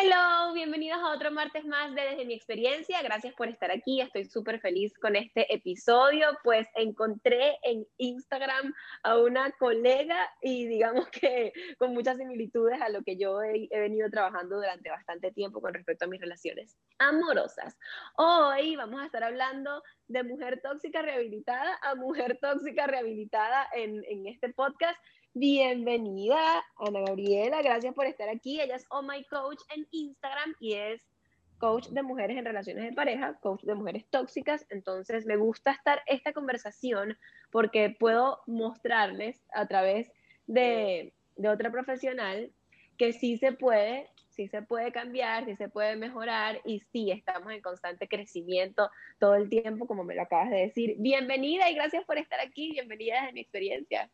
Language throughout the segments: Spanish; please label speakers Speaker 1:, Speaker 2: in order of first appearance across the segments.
Speaker 1: Hello, bienvenidos a otro martes más de Desde mi experiencia. Gracias por estar aquí. Estoy súper feliz con este episodio, pues encontré en Instagram a una colega y digamos que con muchas similitudes a lo que yo he, venido trabajando durante bastante tiempo con respecto a mis relaciones amorosas. Hoy vamos a estar hablando de mujer tóxica rehabilitada a mujer tóxica rehabilitada en este podcast Bienvenida, Ana Gabriela, gracias por estar aquí. Ella es Oh My Coach en Instagram y es coach de mujeres en relaciones de pareja, coach de mujeres tóxicas. Entonces, me gusta estar esta conversación porque puedo mostrarles a través de, de otra profesional que sí se puede, sí se puede cambiar, sí se puede mejorar y sí estamos en constante crecimiento todo el tiempo, como me lo acabas de decir. Bienvenida y gracias por estar aquí. Bienvenida desde mi experiencia.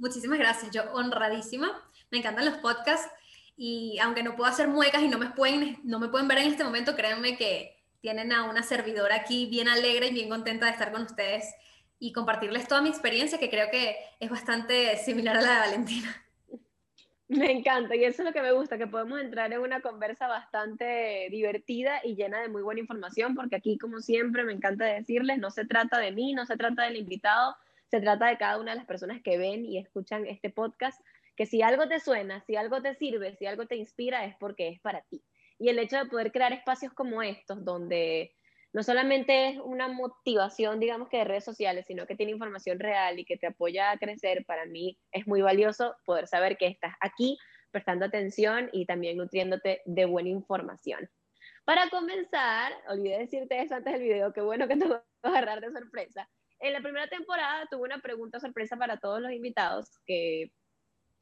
Speaker 2: Muchísimas gracias, yo honradísima. Me encantan los podcasts y aunque no puedo hacer muecas y no me pueden, no me pueden ver en este momento, créanme que tienen a una servidora aquí bien alegre y bien contenta de estar con ustedes y compartirles toda mi experiencia que creo que es bastante similar a la de Valentina.
Speaker 1: Me encanta y eso es lo que me gusta, que podemos entrar en una conversa bastante divertida y llena de muy buena información, porque aquí, como siempre, me encanta decirles, no se trata de mí, no se trata del invitado, se trata de cada una de las personas que ven y escuchan este podcast, que si algo te suena, si algo te sirve, si algo te inspira, es porque es para ti. Y el hecho de poder crear espacios como estos, donde no solamente es una motivación, digamos que de redes sociales, sino que tiene información real y que te apoya a crecer, para mí es muy valioso poder saber que estás aquí prestando atención y también nutriéndote de buena información. Para comenzar, olvidé decirte eso antes del video, qué bueno que te voy a agarrar de sorpresa. En la primera temporada tuve una pregunta sorpresa para todos los invitados que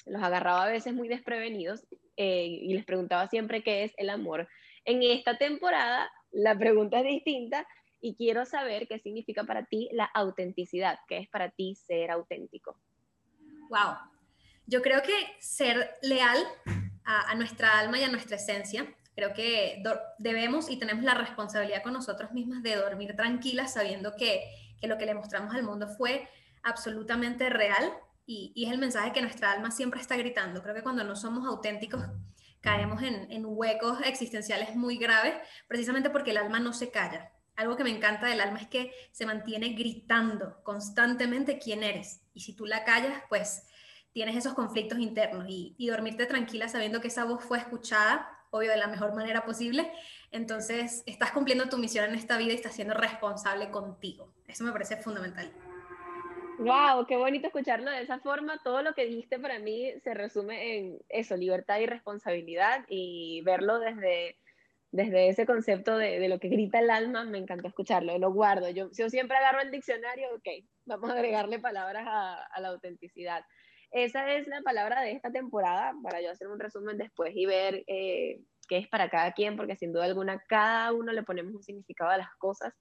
Speaker 1: los agarraba a veces muy desprevenidos eh, y les preguntaba siempre qué es el amor. En esta temporada la pregunta es distinta y quiero saber qué significa para ti la autenticidad, qué es para ti ser auténtico.
Speaker 2: Wow. Yo creo que ser leal a, a nuestra alma y a nuestra esencia, creo que debemos y tenemos la responsabilidad con nosotros mismas de dormir tranquilas sabiendo que que lo que le mostramos al mundo fue absolutamente real y, es el mensaje que nuestra alma siempre está gritando. Creo que cuando no somos auténticos caemos en, huecos existenciales muy graves precisamente porque el alma no se calla. Algo que me encanta del alma es que se mantiene gritando constantemente quién eres. Y si tú la callas, pues tienes esos conflictos internos y, y, dormirte tranquila sabiendo que esa voz fue escuchada, obvio, de la mejor manera posible. Entonces, estás cumpliendo tu misión en esta vida y estás siendo responsable contigo. Eso me parece fundamental.
Speaker 1: Wow, qué bonito escucharlo de esa forma. Todo lo que dijiste para mí se resume en eso, libertad y responsabilidad y verlo desde, desde ese concepto de, lo que grita el alma, me encantó escucharlo, lo guardo. Yo, yo siempre agarro el diccionario, ok, vamos a agregarle palabras a, a la autenticidad. Esa es la palabra de esta temporada, para yo hacer un resumen después y ver eh, qué es para cada quien, porque sin duda alguna cada uno le ponemos un significado a las cosas.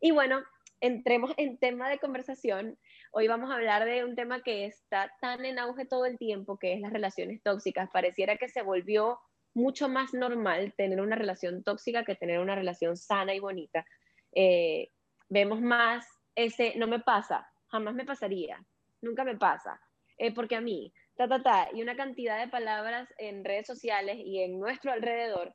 Speaker 1: Y bueno, entremos en tema de conversación. Hoy vamos a hablar de un tema que está tan en auge todo el tiempo, que es las relaciones tóxicas. Pareciera que se volvió mucho más normal tener una relación tóxica que tener una relación sana y bonita. Eh, vemos más ese, no me pasa, jamás me pasaría, nunca me pasa eh, porque a mí, ta, ta, ta, y una cantidad de palabras en redes sociales y en nuestro alrededor,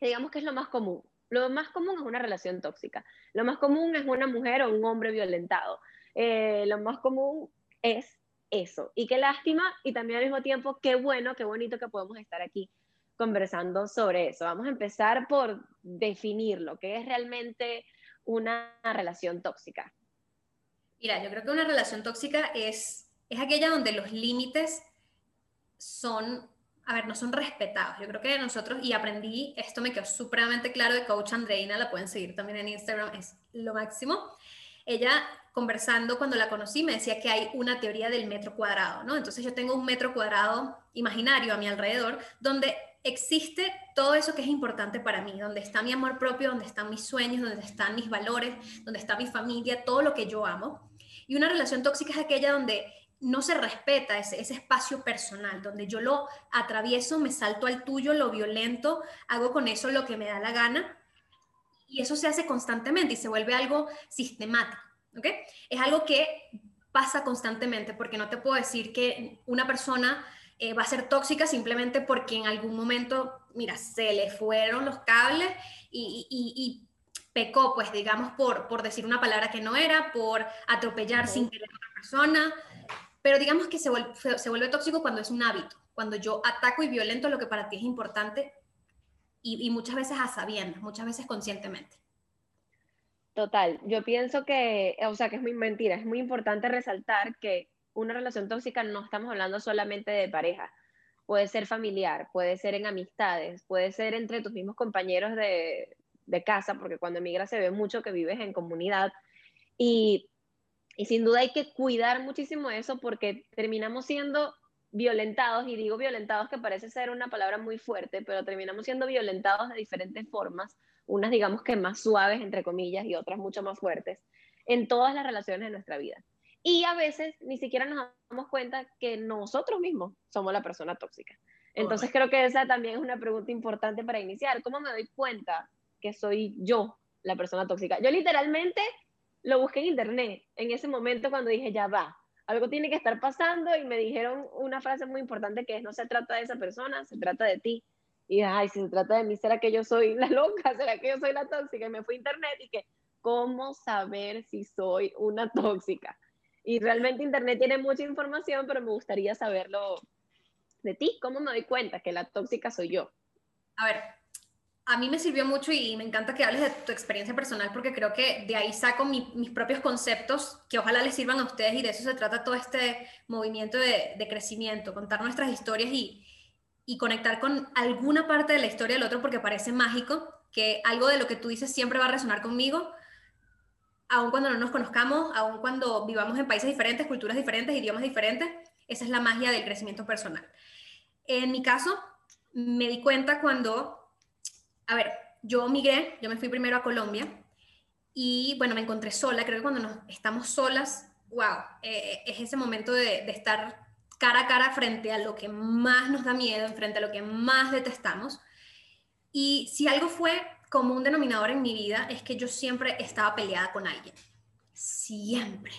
Speaker 1: digamos que es lo más común. Lo más común es una relación tóxica. Lo más común es una mujer o un hombre violentado. Eh, lo más común es eso. Y qué lástima y también al mismo tiempo qué bueno, qué bonito que podemos estar aquí conversando sobre eso. Vamos a empezar por definir lo que es realmente una relación tóxica.
Speaker 2: Mira, yo creo que una relación tóxica es es aquella donde los límites son, a ver, no son respetados. Yo creo que nosotros, y aprendí, esto me quedó supremamente claro de Coach Andreina, la pueden seguir también en Instagram, es lo máximo. Ella conversando cuando la conocí me decía que hay una teoría del metro cuadrado, ¿no? Entonces yo tengo un metro cuadrado imaginario a mi alrededor donde existe todo eso que es importante para mí, donde está mi amor propio, donde están mis sueños, donde están mis valores, donde está mi familia, todo lo que yo amo. Y una relación tóxica es aquella donde no se respeta ese, espacio personal, donde yo lo atravieso, me salto al tuyo, lo violento, hago con eso lo que me da la gana, y eso se hace constantemente y se vuelve algo sistemático, ¿ok? Es algo que pasa constantemente, porque no te puedo decir que una persona eh, va a ser tóxica simplemente porque en algún momento, mira, se le fueron los cables y, pecó, pues digamos, por, por decir una palabra que no era, por atropellar sin querer a otra persona, pero digamos que se vuelve, se vuelve tóxico cuando es un hábito, cuando yo ataco y violento lo que para ti es importante y, y muchas veces a sabiendas, muchas veces conscientemente.
Speaker 1: Total, yo pienso que, o sea, que es muy mentira, es muy importante resaltar que una relación tóxica no estamos hablando solamente de pareja, puede ser familiar, puede ser en amistades, puede ser entre tus mismos compañeros de, de casa, porque cuando emigras se ve mucho que vives en comunidad y, y sin duda hay que cuidar muchísimo eso porque terminamos siendo violentados, y digo violentados que parece ser una palabra muy fuerte, pero terminamos siendo violentados de diferentes formas unas digamos que más suaves, entre comillas, y otras mucho más fuertes, en todas las relaciones de nuestra vida. Y a veces ni siquiera nos damos cuenta que nosotros mismos somos la persona tóxica. Entonces creo que esa también es una pregunta importante para iniciar. ¿Cómo me doy cuenta que soy yo la persona tóxica? Yo literalmente lo busqué en internet en ese momento cuando dije, ya va, algo tiene que estar pasando y me dijeron una frase muy importante que es, no se trata de esa persona, se trata de ti. Y ay, si se trata de mí, ¿será que yo soy la loca? ¿Será que yo soy la tóxica? Y me fui a internet y que, ¿cómo saber si soy una tóxica? Y realmente internet tiene mucha información, pero me gustaría saberlo de ti. ¿Cómo me doy cuenta que la tóxica soy yo?
Speaker 2: A ver, a mí me sirvió mucho y me encanta que hables de tu experiencia personal porque creo que de ahí saco mis propios conceptos que ojalá les sirvan a ustedes y de eso se trata todo este movimiento de, crecimiento, contar nuestras historias y, y conectar con alguna parte de la historia del otro porque parece mágico, que algo de lo que tú dices siempre va a resonar conmigo, aun cuando no nos conozcamos, aun cuando vivamos en países diferentes, culturas diferentes, idiomas diferentes, esa es la magia del crecimiento personal. En mi caso, me di cuenta cuando, a ver, yo migré, yo me fui primero a Colombia y bueno, me encontré sola, creo que cuando nos estamos solas, wow, eh, es ese momento de, de estar cara a cara frente a lo que más nos da miedo, frente a lo que más detestamos. Y si algo fue como un denominador en mi vida es que yo siempre estaba peleada con alguien. Siempre.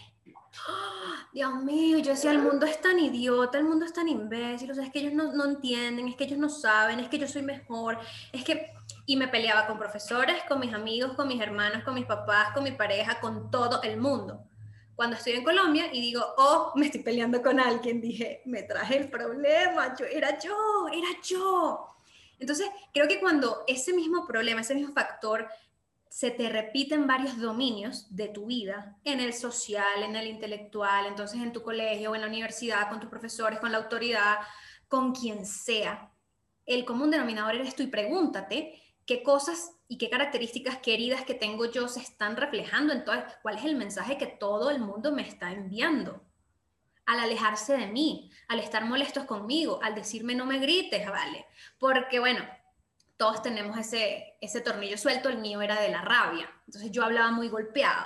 Speaker 2: Dios mío, yo decía, el mundo es tan idiota, el mundo es tan imbécil, o sea, es que ellos no, no entienden, es que ellos no saben, es que yo soy mejor, es que... Y me peleaba con profesores, con mis amigos, con mis hermanos, con mis papás, con mi pareja, con todo el mundo cuando estoy en Colombia y digo, oh, me estoy peleando con alguien, dije, me traje el problema, yo era yo, era yo. Entonces, creo que cuando ese mismo problema, ese mismo factor se te repite en varios dominios de tu vida, en el social, en el intelectual, entonces en tu colegio, en la universidad, con tus profesores, con la autoridad, con quien sea, el común denominador eres tú y pregúntate qué cosas y qué características queridas que tengo yo se están reflejando en todo, cuál es el mensaje que todo el mundo me está enviando. Al alejarse de mí, al estar molestos conmigo, al decirme no me grites, vale. Porque bueno, todos tenemos ese, ese tornillo suelto, el mío era de la rabia. Entonces yo hablaba muy golpeado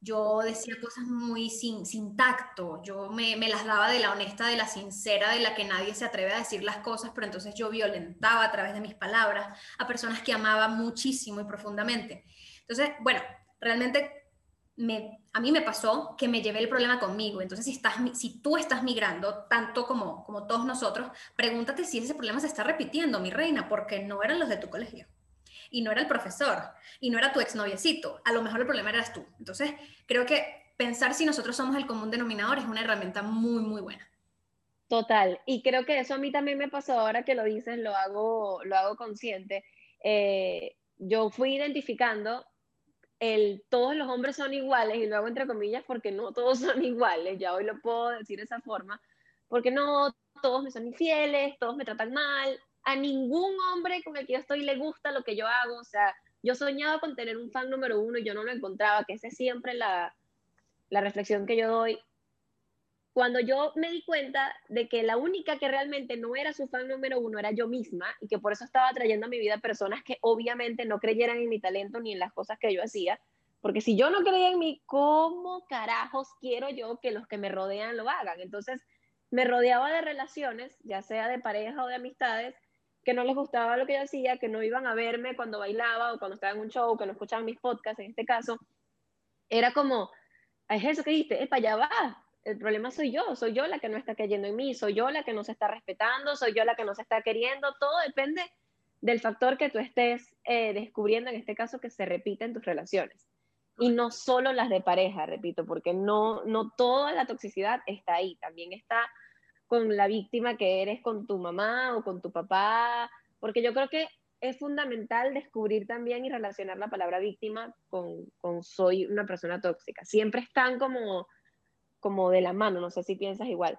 Speaker 2: yo decía cosas muy sin, sin tacto, yo me, me, las daba de la honesta, de la sincera, de la que nadie se atreve a decir las cosas, pero entonces yo violentaba a través de mis palabras a personas que amaba muchísimo y profundamente. Entonces, bueno, realmente me, a mí me pasó que me llevé el problema conmigo. Entonces, si, estás, si tú estás migrando, tanto como, como todos nosotros, pregúntate si ese problema se está repitiendo, mi reina, porque no eran los de tu colegio y no era el profesor y no era tu exnoviecito, a lo mejor el problema eras tú. Entonces, creo que pensar si nosotros somos el común denominador es una herramienta muy, muy buena.
Speaker 1: Total, y creo que eso a mí también me pasó ahora que lo dices, lo hago, lo hago consciente. Eh, yo fui identificando el todos los hombres son iguales, y lo hago entre comillas porque no todos son iguales, ya hoy lo puedo decir de esa forma, porque no todos me son infieles, todos me tratan mal, a ningún hombre con el que yo estoy le gusta lo que yo hago, o sea, yo soñaba con tener un fan número uno y yo no lo encontraba, que esa es siempre la, la reflexión que yo doy. Cuando yo me di cuenta de que la única que realmente no era su fan número uno era yo misma y que por eso estaba trayendo a mi vida personas que obviamente no creyeran en mi talento ni en las cosas que yo hacía, porque si yo no creía en mí, ¿cómo carajos quiero yo que los que me rodean lo hagan? Entonces, me rodeaba de relaciones, ya sea de pareja o de amistades, que no les gustaba lo que yo hacía, que no iban a verme cuando bailaba o cuando estaba en un show, que no escuchaban mis podcasts en este caso, era como, es eso que dijiste, es para allá va. El problema soy yo, soy yo la que no está cayendo en mí, soy yo la que no se está respetando, soy yo la que no se está queriendo, todo depende del factor que tú estés eh, descubriendo, en este caso, que se repite en tus relaciones. Y no solo las de pareja, repito, porque no, no toda la toxicidad está ahí, también está con la víctima que eres con tu mamá o con tu papá, porque yo creo que es fundamental descubrir también y relacionar la palabra víctima con, con soy una persona tóxica. Siempre están como como de la mano, no sé si piensas igual.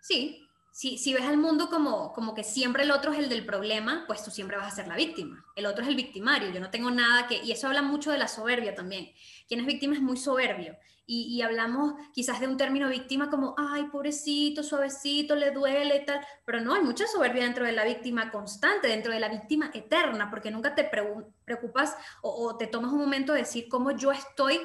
Speaker 2: Sí, si, si ves al mundo como, como que siempre el otro es el del problema, pues tú siempre vas a ser la víctima. El otro es el victimario, yo no tengo nada que... Y eso habla mucho de la soberbia también. Quien es víctima es muy soberbio. Y, y, hablamos quizás de un término víctima como, ay, pobrecito, suavecito, le duele y tal, pero no, hay mucha soberbia dentro de la víctima constante, dentro de la víctima eterna, porque nunca te preocupas o, o te tomas un momento de decir cómo yo estoy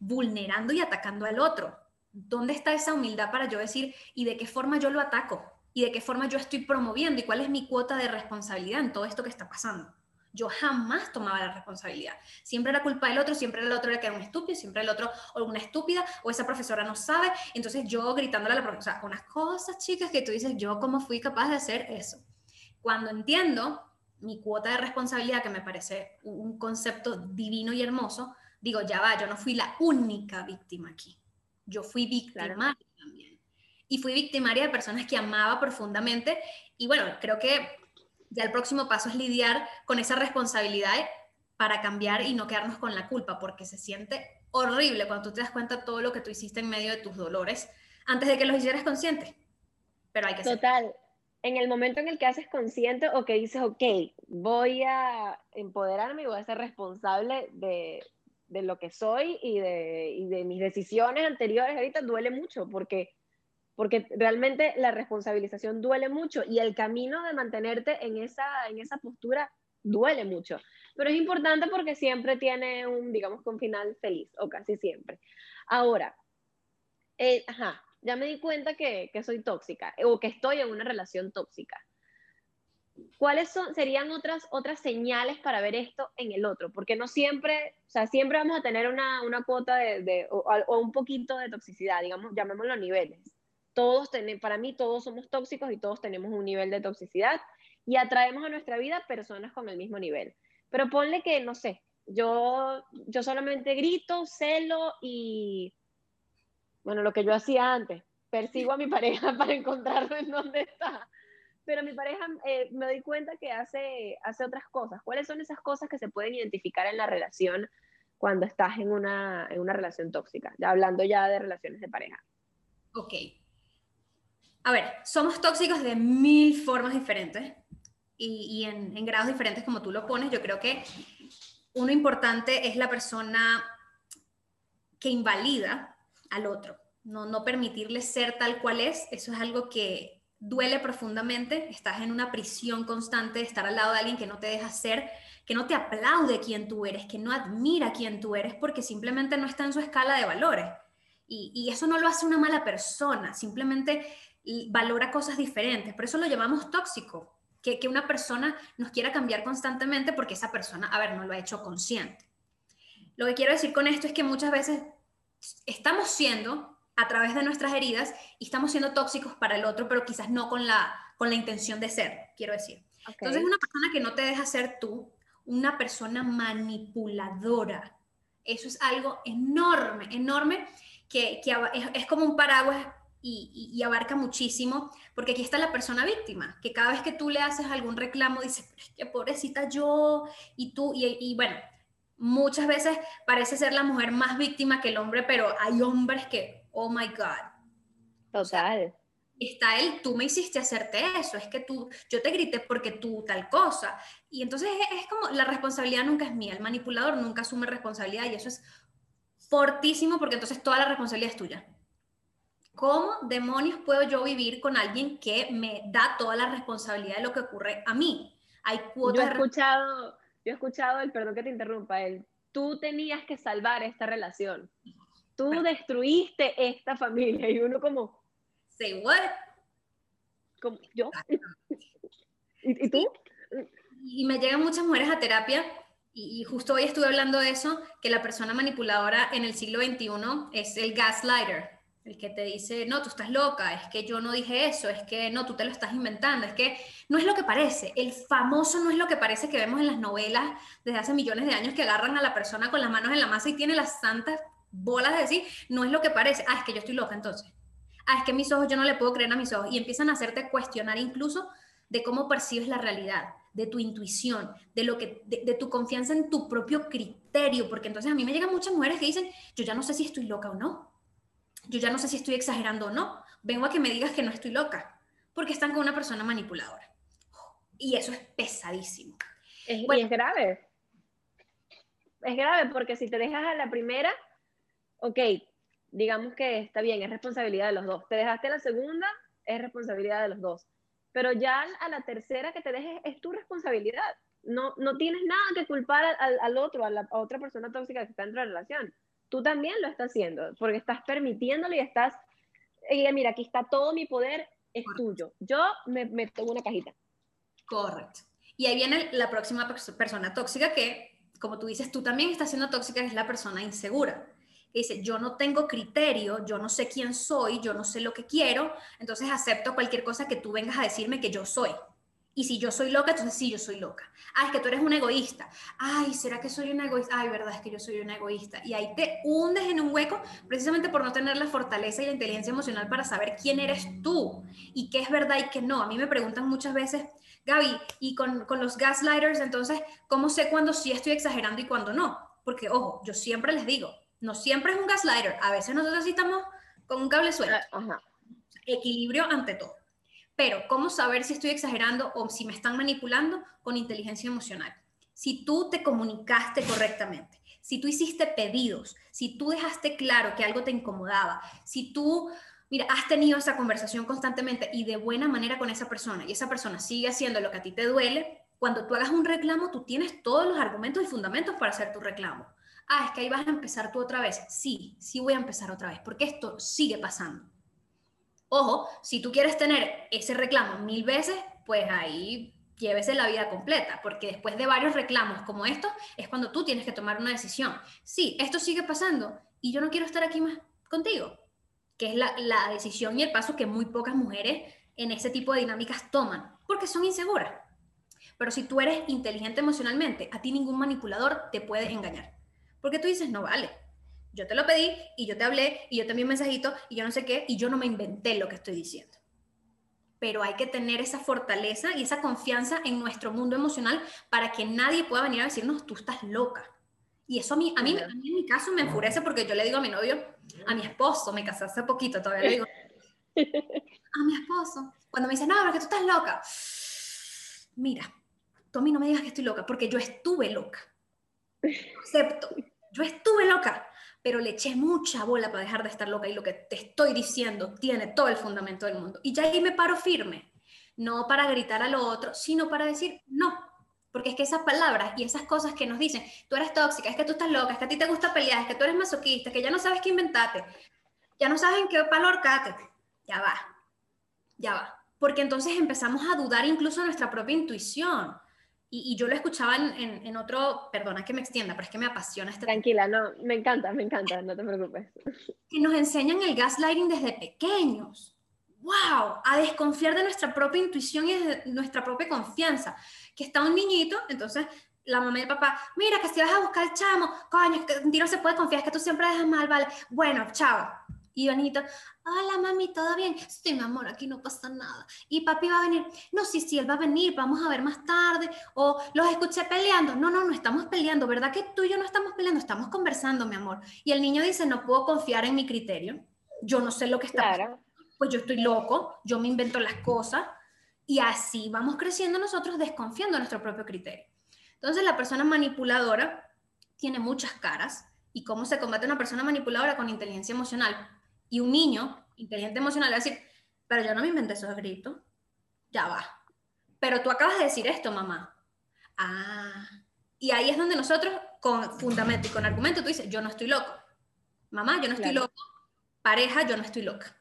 Speaker 2: vulnerando y atacando al otro. ¿Dónde está esa humildad para yo decir y de qué forma yo lo ataco? ¿Y de qué forma yo estoy promoviendo? ¿Y cuál es mi cuota de responsabilidad en todo esto que está pasando? Yo jamás tomaba la responsabilidad. Siempre era culpa del otro, siempre el otro era que era un estúpido, siempre el otro o una estúpida, o esa profesora no sabe. Entonces yo gritándole a la profesora, unas cosas chicas que tú dices, yo cómo fui capaz de hacer eso. Cuando entiendo mi cuota de responsabilidad, que me parece un concepto divino y hermoso, digo, ya va, yo no fui la única víctima aquí. Yo fui victimaria también. Y fui victimaria de personas que amaba profundamente. Y bueno, creo que ya el próximo paso es lidiar con esa responsabilidad para cambiar y no quedarnos con la culpa, porque se siente horrible cuando tú te das cuenta de todo lo que tú hiciste en medio de tus dolores antes de que los hicieras consciente. Pero hay que
Speaker 1: Total. En el momento en el que haces consciente o que dices, ok, voy a empoderarme y voy a ser responsable de, de lo que soy y de, de mis decisiones anteriores ahorita duele mucho porque, porque realmente la responsabilización duele mucho y el camino de mantenerte en esa, en esa postura duele mucho. Pero es importante porque siempre tiene un, digamos, final feliz, o casi siempre. Ahora, eh, ajá, ya me di cuenta que, que soy tóxica o que estoy en una relación tóxica. ¿Cuáles son, serían otras, otras señales para ver esto en el otro? Porque no siempre, o sea, siempre vamos a tener una, una cuota de, o, un poquito de toxicidad, digamos, llamémoslo niveles. Todos tenemos, para mí todos somos tóxicos y todos tenemos un nivel de toxicidad y atraemos a nuestra vida personas con el mismo nivel. Pero ponle que, no sé, yo, yo solamente grito, celo y, bueno, lo que yo hacía antes, persigo a mi pareja para encontrarlo en dónde está pero mi pareja eh, me doy cuenta que hace, hace otras cosas. ¿Cuáles son esas cosas que se pueden identificar en la relación cuando estás en una, en una relación tóxica? Ya hablando ya de relaciones de pareja.
Speaker 2: Ok. A ver, somos tóxicos de mil formas diferentes y, y en, en grados diferentes como tú lo pones. Yo creo que uno importante es la persona que invalida al otro, no, no permitirle ser tal cual es. Eso es algo que duele profundamente, estás en una prisión constante de estar al lado de alguien que no te deja ser, que no te aplaude quien tú eres, que no admira quien tú eres porque simplemente no está en su escala de valores. Y, eso no lo hace una mala persona, simplemente valora cosas diferentes. Por eso lo llamamos tóxico, que, que una persona nos quiera cambiar constantemente porque esa persona, a ver, no lo ha hecho consciente. Lo que quiero decir con esto es que muchas veces estamos siendo a través de nuestras heridas y estamos siendo tóxicos para el otro, pero quizás no con la, con la intención de ser, quiero decir. Entonces, una persona que no te deja ser tú, una persona manipuladora, eso es algo enorme, enorme, que, que es, es, como un paraguas y, y, abarca muchísimo, porque aquí está la persona víctima, que cada vez que tú le haces algún reclamo, dice, que pobrecita yo, y tú, y, y bueno, muchas veces parece ser la mujer más víctima que el hombre, pero hay hombres que oh my God.
Speaker 1: Total.
Speaker 2: está él, tú me hiciste hacerte eso, es que tú, yo te grité porque tú tal cosa. Y entonces es, como, la responsabilidad nunca es mía, el manipulador nunca asume responsabilidad y eso es fortísimo porque entonces toda la responsabilidad es tuya. ¿Cómo demonios puedo yo vivir con alguien que me da toda la responsabilidad de lo que ocurre a mí? Hay
Speaker 1: cuotas. Yo he escuchado, yo he escuchado el, perdón que te interrumpa, el, tú tenías que salvar esta relación tú destruiste esta familia y uno como,
Speaker 2: say what?
Speaker 1: Como, ¿Yo? ¿Y, ¿Y, tú?
Speaker 2: Y me llegan muchas mujeres a terapia y, justo hoy estuve hablando de eso, que la persona manipuladora en el siglo XXI es el gaslighter. el que te dice, no, tú estás loca, es que yo no dije eso, es que no, tú te lo estás inventando, es que no es lo que parece, el famoso no es lo que parece que vemos en las novelas desde hace millones de años que agarran a la persona con las manos en la masa y tiene las santas bolas de decir, no es lo que parece, ah, es que yo estoy loca entonces, ah, es que mis ojos yo no le puedo creer a mis ojos y empiezan a hacerte cuestionar incluso de cómo percibes la realidad, de tu intuición, de lo que de, de, tu confianza en tu propio criterio, porque entonces a mí me llegan muchas mujeres que dicen, "Yo ya no sé si estoy loca o no." yo ya no sé si estoy exagerando o no, vengo a que me digas que no estoy loca, porque están con una persona manipuladora. Y eso es pesadísimo.
Speaker 1: Es, y es grave. Es grave porque si te dejas a la primera, ok, digamos que está bien, es responsabilidad de los dos. Te dejaste la segunda, es responsabilidad de los dos. Pero ya a la tercera que te dejes es tu responsabilidad. No, no tienes nada que culpar al, al otro, a la a otra persona tóxica que está dentro de la relación tú también lo estás haciendo, porque estás permitiéndolo y estás, y mira, aquí está todo mi poder, es tuyo. Yo me meto en una cajita.
Speaker 2: Correcto. Y ahí viene la próxima persona tóxica que, como tú dices, tú también estás siendo tóxica, es la persona insegura. Dice, yo no tengo criterio, yo no sé quién soy, yo no sé lo que quiero, entonces acepto cualquier cosa que tú vengas a decirme que yo soy. Y si yo soy loca, entonces sí, yo soy loca. Ah, es que tú eres un egoísta. Ay, ¿será que soy un egoísta? Ay, verdad es que yo soy un egoísta. Y ahí te hundes en un hueco precisamente por no tener la fortaleza y la inteligencia emocional para saber quién eres tú y qué es verdad y qué no. A mí me preguntan muchas veces, Gaby, y con, con los gaslighters, entonces, ¿cómo sé cuándo sí estoy exagerando y cuándo no? Porque, ojo, yo siempre les digo, no siempre es un gaslighter. A veces nosotros sí estamos con un cable suelto. Ah, Equilibrio ante todo. Pero, ¿cómo saber si estoy exagerando o si me están manipulando? Con inteligencia emocional. Si tú te comunicaste correctamente, si tú hiciste pedidos, si tú dejaste claro que algo te incomodaba, si tú, mira, has tenido esa conversación constantemente y de buena manera con esa persona y esa persona sigue haciendo lo que a ti te duele, cuando tú hagas un reclamo, tú tienes todos los argumentos y fundamentos para hacer tu reclamo. Ah, es que ahí vas a empezar tú otra vez. Sí, sí voy a empezar otra vez, porque esto sigue pasando. Ojo, si tú quieres tener ese reclamo mil veces, pues ahí llévese la vida completa, porque después de varios reclamos como estos, es cuando tú tienes que tomar una decisión. Sí, esto sigue pasando y yo no quiero estar aquí más contigo, que es la, la decisión y el paso que muy pocas mujeres en ese tipo de dinámicas toman, porque son inseguras. Pero si tú eres inteligente emocionalmente, a ti ningún manipulador te puede engañar, porque tú dices, no vale, yo te lo pedí y yo te hablé y yo te envié un mensajito y yo no sé qué y yo no me inventé lo que estoy diciendo. Pero hay que tener esa fortaleza y esa confianza en nuestro mundo emocional para que nadie pueda venir a decirnos, tú estás loca. Y eso a mí, a mí, a mí en mi caso me enfurece porque yo le digo a mi novio, a mi esposo, me casé hace poquito, todavía le digo, a mi esposo, cuando me dice, no, porque tú estás loca. Mira, tú a mí no me digas que estoy loca, porque yo estuve loca. Acepto, yo estuve loca pero le eché mucha bola para dejar de estar loca y lo que te estoy diciendo tiene todo el fundamento del mundo. Y ya ahí me paro firme, no para gritar a lo otro, sino para decir no. Porque es que esas palabras y esas cosas que nos dicen, tú eres tóxica, es que tú estás loca, es que a ti te gusta pelear, es que tú eres masoquista, que ya no sabes qué inventarte, ya no sabes en qué palo horcate, ya va, ya va. Porque entonces empezamos a dudar incluso nuestra propia intuición y, yo lo escuchaba en, en, otro, perdona que me extienda, pero es que me apasiona este
Speaker 1: Tranquila, no, me encanta, me encanta, no te preocupes.
Speaker 2: Que nos enseñan el gaslighting desde pequeños. ¡Wow! A desconfiar de nuestra propia intuición y de nuestra propia confianza. Que está un niñito, entonces la mamá y el papá, mira que si vas a buscar el chamo, coño, que un tiro se puede confiar, es que tú siempre dejas mal, vale. Bueno, chao. Y Benito, hola mami, ¿todo bien? Sí, mi amor, aquí no pasa nada. Y papi va a venir, no, sí, sí, él va a venir, vamos a ver más tarde. O los escuché peleando, no, no, no estamos peleando, ¿verdad que tú y yo no estamos peleando? Estamos conversando, mi amor. Y el niño dice, no puedo confiar en mi criterio, yo no sé lo que está
Speaker 1: claro.
Speaker 2: Pues yo estoy loco, yo me invento las cosas. Y así vamos creciendo nosotros desconfiando de nuestro propio criterio. Entonces la persona manipuladora tiene muchas caras. ¿Y cómo se combate una persona manipuladora con inteligencia emocional? Y un niño inteligente emocional va a decir, pero yo no me inventé esos gritos. Ya va. Pero tú acabas de decir esto, mamá. Ah. Y ahí es donde nosotros, con fundamento y con argumento, tú dices, yo no estoy loco. Mamá, yo no estoy loco. Pareja, yo no estoy loca.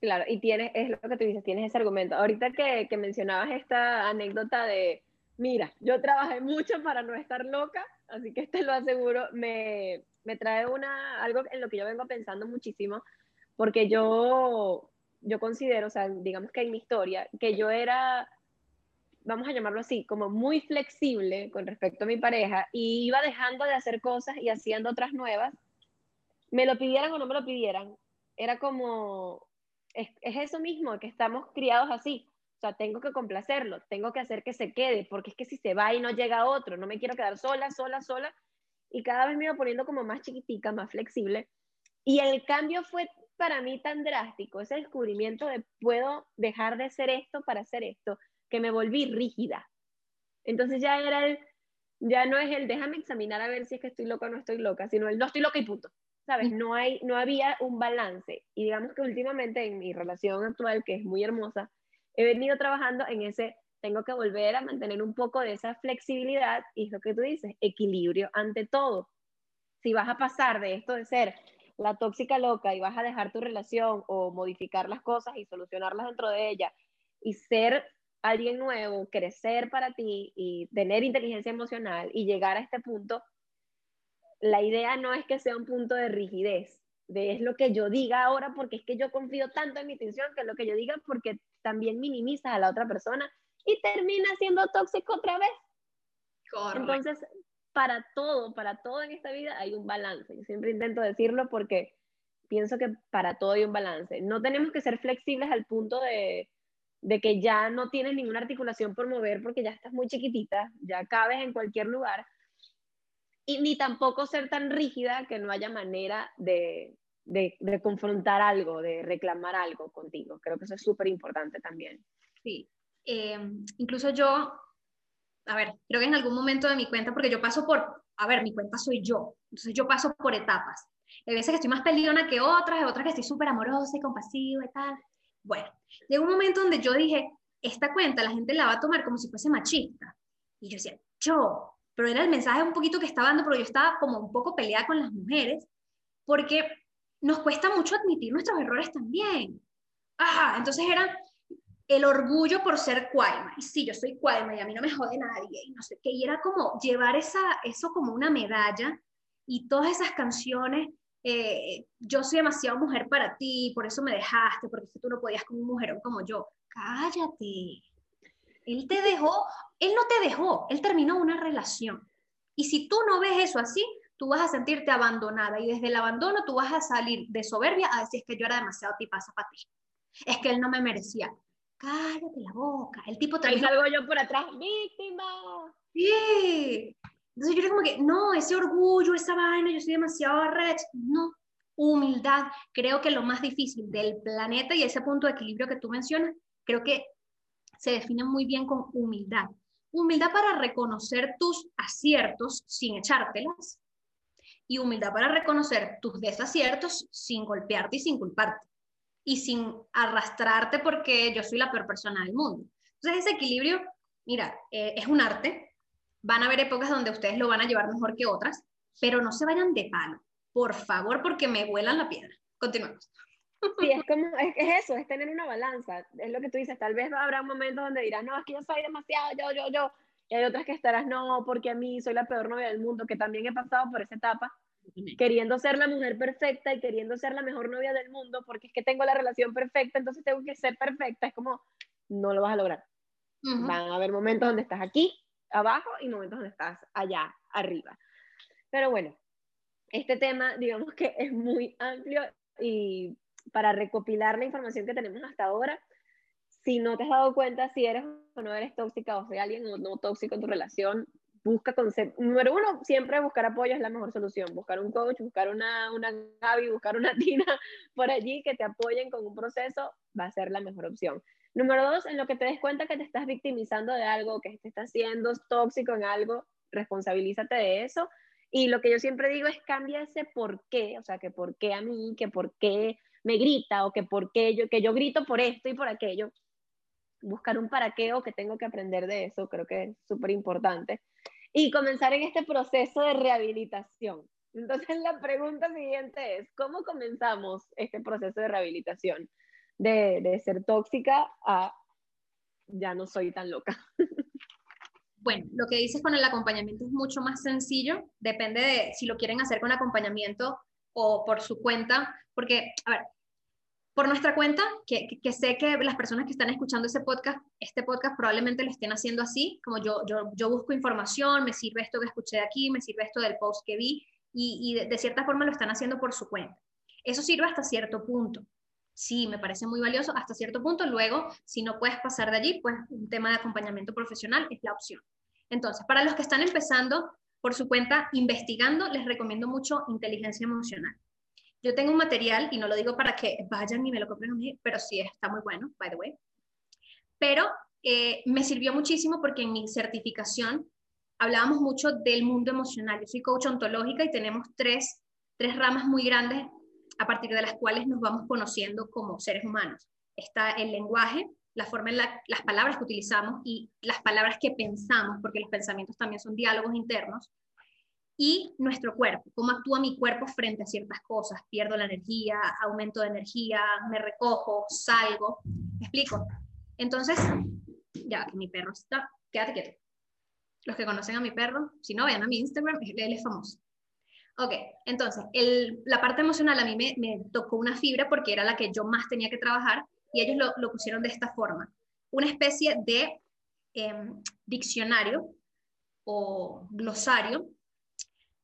Speaker 1: Claro, y tienes, es lo que tú dices, tienes ese argumento. Ahorita que, que mencionabas esta anécdota de, mira, yo trabajé mucho para no estar loca, así que te lo aseguro, me, me trae una, algo en lo que yo vengo pensando muchísimo, porque yo, yo considero, o sea, digamos que en mi historia, que yo era, vamos a llamarlo así, como muy flexible con respecto a mi pareja y iba dejando de hacer cosas y haciendo otras nuevas, me lo pidieran o no me lo pidieran, era como, es, es eso mismo, que estamos criados así, o sea, tengo que complacerlo, tengo que hacer que se quede, porque es que si se va y no llega otro, no me quiero quedar sola, sola, sola, y cada vez me iba poniendo como más chiquitica, más flexible. Y el cambio fue para mí tan drástico, ese descubrimiento de puedo dejar de ser esto para hacer esto, que me volví rígida. Entonces ya era el, ya no es el déjame examinar a ver si es que estoy loca o no estoy loca, sino el no estoy loca y punto. ¿Sabes? No, hay, no había un balance. Y digamos que últimamente en mi relación actual, que es muy hermosa, he venido trabajando en ese tengo que volver a mantener un poco de esa flexibilidad y es lo que tú dices, equilibrio ante todo. Si vas a pasar de esto de ser la tóxica loca y vas a dejar tu relación o modificar las cosas y solucionarlas dentro de ella y ser alguien nuevo, crecer para ti y tener inteligencia emocional y llegar a este punto, la idea no es que sea un punto de rigidez, de es lo que yo diga ahora porque es que yo confío tanto en mi intención que es lo que yo diga porque también minimizas a la otra persona y termina siendo tóxico otra vez. Entonces, para todo, para todo en esta vida hay un balance. Yo siempre intento decirlo porque pienso que para todo hay un balance. No tenemos que ser flexibles al punto de, de que ya no tienes ninguna articulación por mover porque ya estás muy chiquitita, ya cabes en cualquier lugar. Y ni tampoco ser tan rígida que no haya manera de, de, de confrontar algo, de reclamar algo contigo. Creo que eso es súper importante también.
Speaker 2: Sí, eh, incluso yo, a ver, creo que en algún momento de mi cuenta, porque yo paso por, a ver, mi cuenta soy yo, entonces yo paso por etapas. Hay veces que estoy más peleona que otras, hay otras que estoy súper amorosa y compasiva y tal. Bueno, llegó un momento donde yo dije, esta cuenta la gente la va a tomar como si fuese machista. Y yo decía, yo, pero era el mensaje un poquito que estaba dando, pero yo estaba como un poco peleada con las mujeres, porque nos cuesta mucho admitir nuestros errores también. Ah, entonces era, el orgullo por ser Cuaima. Y sí, yo soy Cuaima y a mí no me jode nadie y no sé qué. Y era como llevar esa, eso como una medalla y todas esas canciones. Eh, yo soy demasiado mujer para ti, por eso me dejaste, porque tú no podías con un mujerón como yo. Cállate. Él te dejó, él no te dejó, él terminó una relación. Y si tú no ves eso así, tú vas a sentirte abandonada y desde el abandono tú vas a salir de soberbia a decir que yo era demasiado tipaza para ti. Es que él no me merecía cállate la boca. El tipo
Speaker 1: te Ahí salgo yo por atrás, víctima.
Speaker 2: Sí. Entonces yo era como que, no, ese orgullo, esa vaina, yo soy demasiado red. No, humildad. Creo que lo más difícil del planeta y ese punto de equilibrio que tú mencionas, creo que se define muy bien con humildad. Humildad para reconocer tus aciertos sin echártelas y humildad para reconocer tus desaciertos sin golpearte y sin culparte y sin arrastrarte porque yo soy la peor persona del mundo. Entonces ese equilibrio, mira, eh, es un arte. Van a haber épocas donde ustedes lo van a llevar mejor que otras, pero no se vayan de palo, por favor, porque me vuelan la piedra. Continuamos.
Speaker 1: Sí, es como, es, es, eso, es tener una balanza. Es lo que tú dices, tal vez habrá un momento donde dirás, no, es que yo soy demasiado, yo, yo, yo. Y hay otras que estarás, no, porque a mí soy la peor novia del mundo, que también he pasado por esa etapa queriendo ser la mujer perfecta y queriendo ser la mejor novia del mundo, porque es que tengo la relación perfecta, entonces tengo que ser perfecta, es como, no lo vas a lograr. Van a haber momentos donde estás aquí, abajo, y momentos donde estás allá, arriba. Pero bueno, este tema, digamos que es muy amplio y para recopilar la información que tenemos hasta ahora, si no te has dado cuenta si eres o no eres tóxica o si alguien no, no tóxico en tu relación, busca concepto. Número uno, siempre buscar apoyo es la mejor solución. Buscar un coach, buscar una, una Gaby, buscar una Tina por allí que te apoyen con un proceso va a ser la mejor opción. Número dos, en lo que te des cuenta que te estás victimizando de algo, que te estás siendo tóxico en algo, responsabilízate de eso. Y lo que yo siempre digo es cambia ese por qué, o sea, que por qué a mí, que por qué me grita o que por qué yo, que yo grito por esto y por aquello. Buscar un para qué o que tengo que aprender de eso, creo que es súper importante y comenzar en este proceso de rehabilitación. Entonces la pregunta siguiente es, ¿cómo comenzamos este proceso de rehabilitación? De, de ser tóxica a ya no soy tan loca.
Speaker 2: Bueno, lo que dices con el acompañamiento es mucho más sencillo, depende de si lo quieren hacer con acompañamiento o por su cuenta, porque, a ver, por nuestra cuenta, que, sé que las personas que están escuchando ese podcast, este podcast probablemente lo estén haciendo así, como yo, yo, busco información, me sirve esto que escuché de aquí, me sirve esto del post que vi, y, y de, de, cierta forma lo están haciendo por su cuenta. Eso sirve hasta cierto punto. Sí, me parece muy valioso hasta cierto punto. Luego, si no puedes pasar de allí, pues un tema de acompañamiento profesional es la opción. Entonces, para los que están empezando por su cuenta investigando, les recomiendo mucho inteligencia emocional. Yo tengo un material, y no lo digo para que vayan y me lo compren a mí, pero sí está muy bueno, by the way. Pero eh, me sirvió muchísimo porque en mi certificación hablábamos mucho del mundo emocional. Yo soy coach ontológica y tenemos tres, tres ramas muy grandes a partir de las cuales nos vamos conociendo como seres humanos. Está el lenguaje, la forma en la, las palabras que utilizamos y las palabras que pensamos, porque los pensamientos también son diálogos internos y nuestro cuerpo, cómo actúa mi cuerpo frente a ciertas cosas. Pierdo la energía, aumento de energía, me recojo, salgo. ¿Me explico? Entonces, ya que mi perro está, quédate quieto. Los que conocen a mi perro, si no, vayan a mi Instagram, él es famoso. Ok, entonces, el, la parte emocional a mí me, tocó una fibra porque era la que yo más tenía que trabajar y ellos lo, lo pusieron de esta forma. Una especie de eh, diccionario o glosario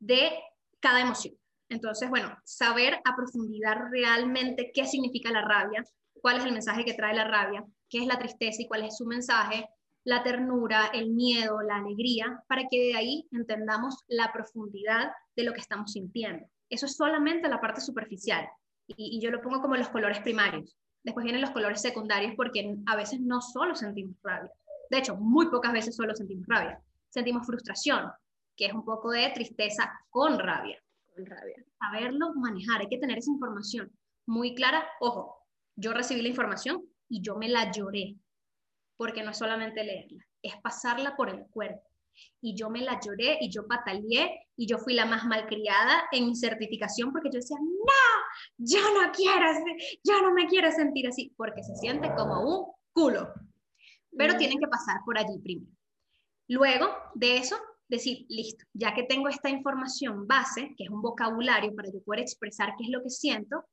Speaker 2: de cada emoción. Entonces, bueno, saber a profundidad realmente qué significa la rabia, cuál es el mensaje que trae la rabia, qué es la tristeza y cuál es su mensaje, la ternura, el miedo, la alegría, para que de ahí entendamos la profundidad de lo que estamos sintiendo. Eso es solamente la parte superficial y, yo lo pongo como los colores primarios. Después vienen los colores secundarios porque a veces no solo sentimos rabia. De hecho, muy pocas veces solo sentimos rabia. Sentimos frustración, que es un poco de tristeza con rabia.
Speaker 1: Con rabia.
Speaker 2: Saberlo manejar, hay que tener esa información muy clara. Ojo, yo recibí la información y yo me la lloré, porque no es solamente leerla, es pasarla por el cuerpo. Y yo me la lloré y yo pataleé y yo fui la más malcriada en mi certificación porque yo decía, no, yo no quiero, yo no me quiero sentir así, porque se siente como un culo. Pero tienen que pasar por allí primero. Luego de eso, decir, listo, ya que tengo esta información base, que es un vocabulario para yo poder expresar qué es lo que siento,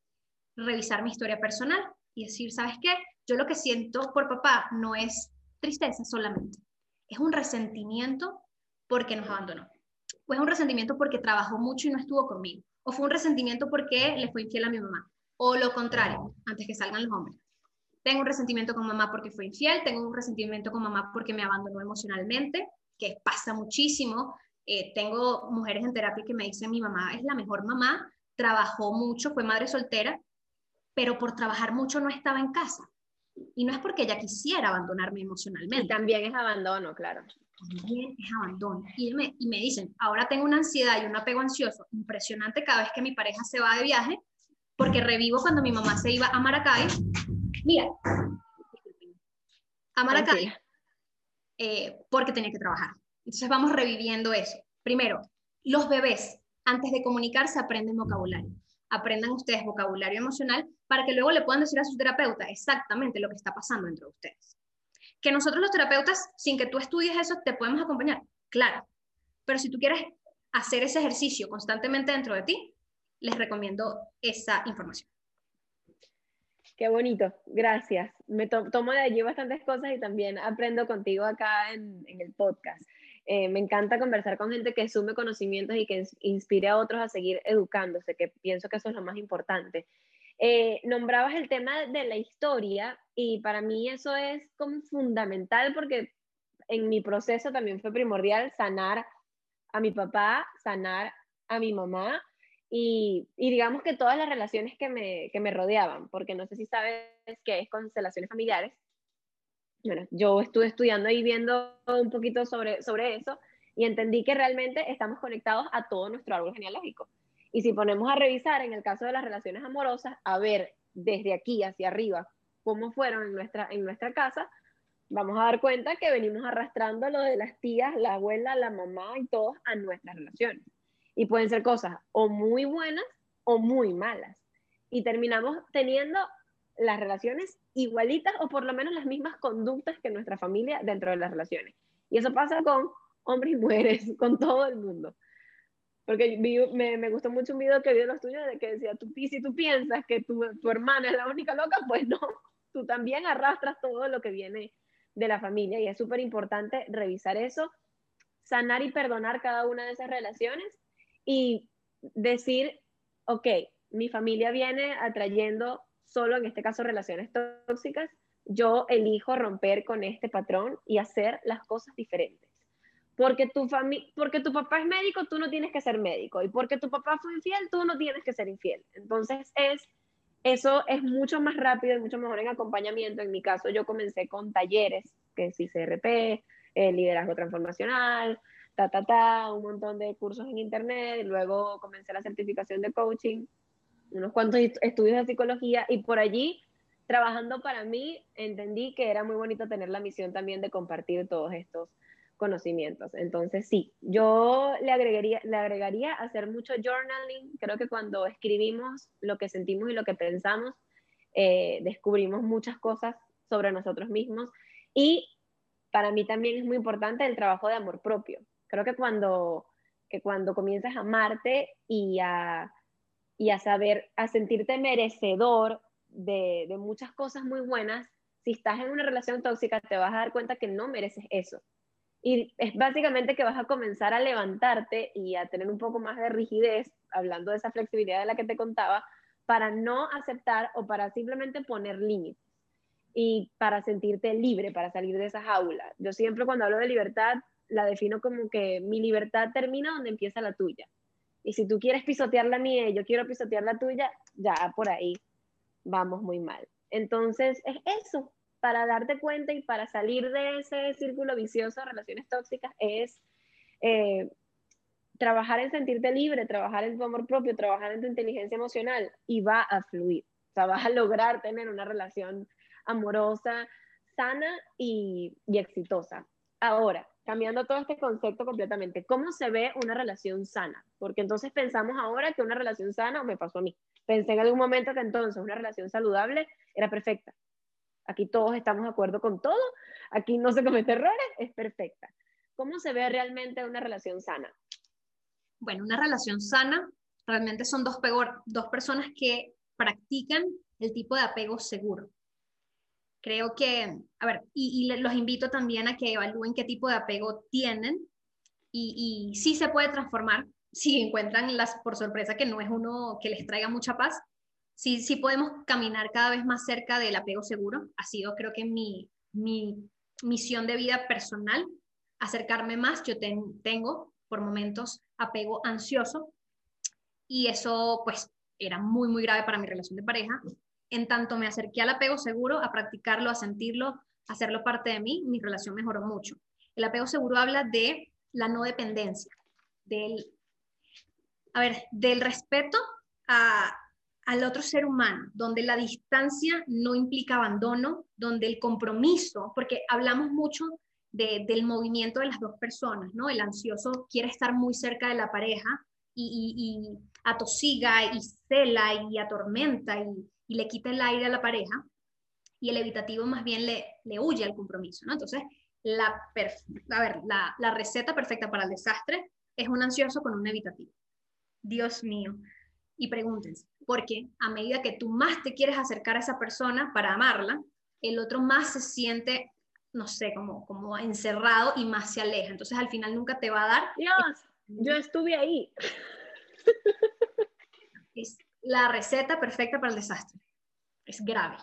Speaker 2: revisar mi historia personal y decir, ¿sabes qué? Yo lo que siento por papá no es tristeza solamente, es un resentimiento porque nos abandonó, o un resentimiento porque trabajó mucho y no estuvo conmigo, o fue un resentimiento porque le fue infiel a mi mamá, o lo contrario, antes que salgan los hombres. Tengo un resentimiento con mamá porque fue infiel, tengo un resentimiento con mamá porque me abandonó emocionalmente, que pasa muchísimo. Eh, tengo mujeres en terapia que me dicen, mi mamá es la mejor mamá, trabajó mucho, fue madre soltera, pero por trabajar mucho no estaba en casa. Y no es porque ella quisiera abandonarme emocionalmente. Y
Speaker 1: también es abandono, claro.
Speaker 2: También es abandono. Y me, y me dicen, ahora tengo una ansiedad y un apego ansioso impresionante cada vez que mi pareja se va de viaje, porque revivo cuando mi mamá se iba a Maracay. Mira, a Maracay, eh, porque tenía que trabajar. Entonces vamos reviviendo eso. Primero, los bebés, antes de comunicarse, aprenden vocabulario. Aprendan ustedes vocabulario emocional para que luego le puedan decir a su terapeuta exactamente lo que está pasando entre ustedes. Que nosotros los terapeutas, sin que tú estudies eso, te podemos acompañar, claro. Pero si tú quieres hacer ese ejercicio constantemente dentro de ti, les recomiendo esa información.
Speaker 1: Qué bonito, gracias. Me tomo de allí bastantes cosas y también aprendo contigo acá en, el podcast. Eh, me encanta conversar con gente que sume conocimientos y que inspire a otros a seguir educándose, que pienso que eso es lo más importante. Eh, nombrabas el tema de la historia y para mí eso es como fundamental porque en mi proceso también fue primordial sanar a mi papá, sanar a mi mamá y, digamos que todas las relaciones que me, que me rodeaban, porque no sé si sabes qué es constelaciones familiares. Bueno, yo estuve estudiando y viendo un poquito sobre, sobre eso y entendí que realmente estamos conectados a todo nuestro árbol genealógico. Y si ponemos a revisar en el caso de las relaciones amorosas, a ver desde aquí hacia arriba cómo fueron en nuestra, en nuestra casa, vamos a dar cuenta que venimos arrastrando lo de las tías, la abuela, la mamá y todos a nuestras relaciones. Y pueden ser cosas o muy buenas o muy malas. Y terminamos teniendo las relaciones igualitas o por lo menos las mismas conductas que nuestra familia dentro de las relaciones. Y eso pasa con hombres y mujeres, con todo el mundo. Porque me, me, gustó mucho un video que vi de los tuyos de que decía, tú, si tú piensas que tu, tu hermana es la única loca, pues no, tú también arrastras todo lo que viene de la familia y es súper importante revisar eso, sanar y perdonar cada una de esas relaciones y decir, ok, mi familia viene atrayendo solo en este caso relaciones tóxicas, yo elijo romper con este patrón y hacer las cosas diferentes. Porque tu, porque tu papá es médico, tú no tienes que ser médico. Y porque tu papá fue infiel, tú no tienes que ser infiel. Entonces, es, eso es mucho más rápido y mucho mejor en acompañamiento. En mi caso, yo comencé con talleres, que es ICRP, eh, liderazgo transformacional, ta, ta, ta, un montón de cursos en internet. Luego comencé la certificación de coaching, unos cuantos estudios de psicología y por allí trabajando para mí, entendí que era muy bonito tener la misión también de compartir todos estos conocimientos. Entonces, sí, yo le agregaría, le agregaría hacer mucho journaling. Creo que cuando escribimos lo que sentimos y lo que pensamos, eh, descubrimos muchas cosas sobre nosotros mismos. Y para mí también es muy importante el trabajo de amor propio. Creo que cuando, que cuando comienzas a amarte y a, y a saber, a sentirte merecedor de, de muchas cosas muy buenas, si estás en una relación tóxica te vas a dar cuenta que no mereces eso. Y es básicamente que vas a comenzar a levantarte y a tener un poco más de rigidez, hablando de esa flexibilidad de la que te contaba, para no aceptar o para simplemente poner límites y para sentirte libre, para salir de esa jaula. Yo siempre cuando hablo de libertad la defino como que mi libertad termina donde empieza la tuya. Y si tú quieres pisotear la mía y yo quiero pisotear la tuya, ya por ahí vamos muy mal. Entonces, es eso, para darte cuenta y para salir de ese círculo vicioso de relaciones tóxicas, es eh, trabajar en sentirte libre, trabajar en tu amor propio, trabajar en tu inteligencia emocional y va a fluir. O sea, vas a lograr tener una relación amorosa, sana y, y exitosa. Ahora, cambiando todo este concepto completamente, ¿cómo se ve una relación sana? Porque entonces pensamos ahora que una relación sana, me pasó a mí, pensé en algún momento que entonces una relación saludable era perfecta. Aquí todos estamos de acuerdo con todo, aquí no se comete errores, es perfecta. ¿Cómo se ve realmente una relación sana?
Speaker 2: Bueno, una relación sana realmente son dos, dos personas que practican el tipo de apego seguro. Creo que, a ver, y, los invito también a que evalúen qué tipo de apego tienen y, y sí se puede transformar si encuentran las, por sorpresa que no es uno que les traiga mucha paz, sí, sí podemos caminar cada vez más cerca del apego seguro. Ha sido creo que mi, mi misión de vida personal, acercarme más. Yo tengo por momentos apego ansioso y eso pues era muy, muy grave para mi relación de pareja. En tanto me acerqué al apego seguro, a practicarlo, a sentirlo, a hacerlo parte de mí, mi relación mejoró mucho. El apego seguro habla de la no dependencia, del a ver, del respeto al otro ser humano, donde la distancia no implica abandono, donde el compromiso, porque hablamos mucho del movimiento de las dos personas, ¿no? El ansioso quiere estar muy cerca de la pareja y, atosiga y cela y atormenta y, le quita el aire a la pareja, y el evitativo más bien le, le huye al compromiso, ¿no? Entonces, la, a ver, la, la receta perfecta para el desastre es un ansioso con un evitativo. Dios mío. Y pregúntense, porque a medida que tú más te quieres acercar a esa persona para amarla, el otro más se siente, no sé, como, como encerrado y más se aleja. Entonces al final nunca te va a dar.
Speaker 1: Dios, yo estuve ahí.
Speaker 2: Es la receta perfecta para el desastre. Es grave.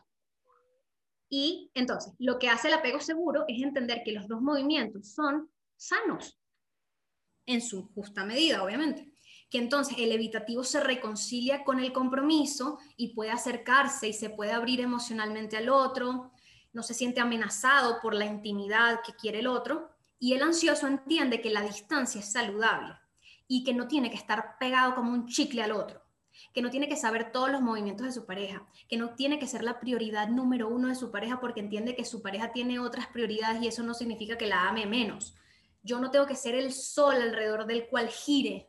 Speaker 2: Y entonces, lo que hace el apego seguro es entender que los dos movimientos son sanos, en su justa medida, obviamente que entonces el evitativo se reconcilia con el compromiso y puede acercarse y se puede abrir emocionalmente al otro, no se siente amenazado por la intimidad que quiere el otro, y el ansioso entiende que la distancia es saludable y que no tiene que estar pegado como un chicle al otro, que no tiene que saber todos los movimientos de su pareja, que no tiene que ser la prioridad número uno de su pareja porque entiende que su pareja tiene otras prioridades y eso no significa que la ame menos. Yo no tengo que ser el sol alrededor del cual gire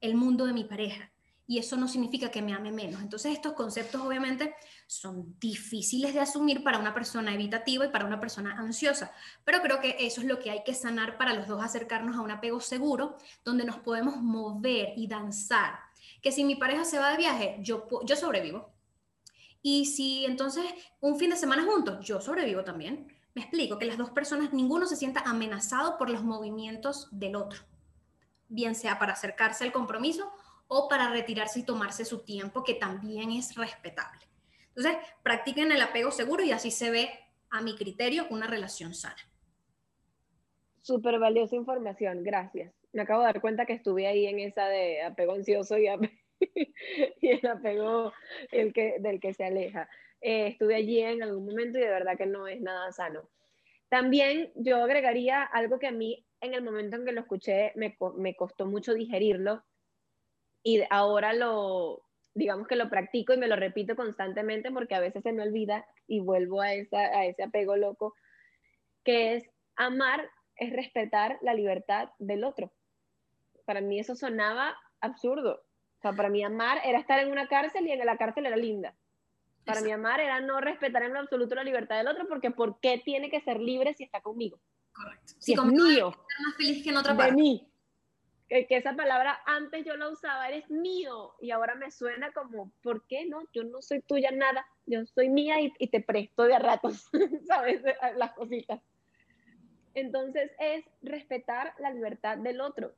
Speaker 2: el mundo de mi pareja. y eso no significa que me ame menos. Entonces estos conceptos obviamente son difíciles de asumir para una persona evitativa y para una persona ansiosa, pero creo que eso es lo que hay que sanar para los dos acercarnos a un apego seguro, donde nos podemos mover y danzar. Que si mi pareja se va de viaje, yo, yo sobrevivo. Y si entonces un fin de semana juntos, yo sobrevivo también. Me explico, que las dos personas, ninguno se sienta amenazado por los movimientos del otro, bien sea para acercarse al compromiso o para retirarse y tomarse su tiempo, que también es respetable. Entonces, practiquen el apego seguro y así se ve, a mi criterio, una relación sana.
Speaker 1: Súper valiosa información, gracias. Me acabo de dar cuenta que estuve ahí en esa de apego ansioso y, el apego el que, del que se aleja. Eh, estuve allí en algún momento y de verdad que no es nada sano. También yo agregaría algo que a mí en el momento en que lo escuché me, me costó mucho digerirlo y ahora lo, digamos que lo practico y me lo repito constantemente porque a veces se me olvida y vuelvo a, esa, a ese apego loco, que es amar es respetar la libertad del otro. Para mí eso sonaba absurdo. O sea, para mí amar era estar en una cárcel y en la cárcel era linda. Para mí amar era no respetar en lo absoluto la libertad del otro porque ¿por qué tiene que ser libre si está conmigo?
Speaker 2: Correcto.
Speaker 1: Si, es mío.
Speaker 2: más feliz que en otra parte.
Speaker 1: De mí que, esa palabra antes yo la usaba, eres mío, y ahora me suena como, ¿por qué no? Yo no soy tuya nada, yo soy mía y, te presto de a ratos, ¿sabes? Las cositas. Entonces es respetar la libertad del otro.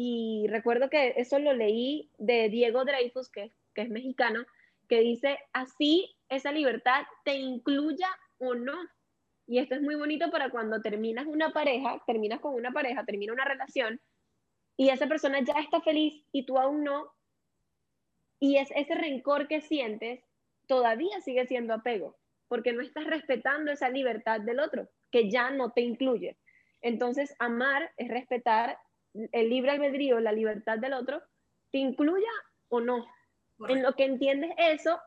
Speaker 1: Y recuerdo que eso lo leí de Diego Dreyfus, que, que es mexicano, que dice, así esa libertad te incluya o no. Y esto es muy bonito para cuando terminas una pareja, terminas con una pareja, termina una relación, y esa persona ya está feliz y tú aún no, y es ese rencor que sientes todavía sigue siendo apego, porque no estás respetando esa libertad del otro, que ya no te incluye. Entonces, amar es respetar el libre albedrío, la libertad del otro, te incluya o no. En lo que entiendes eso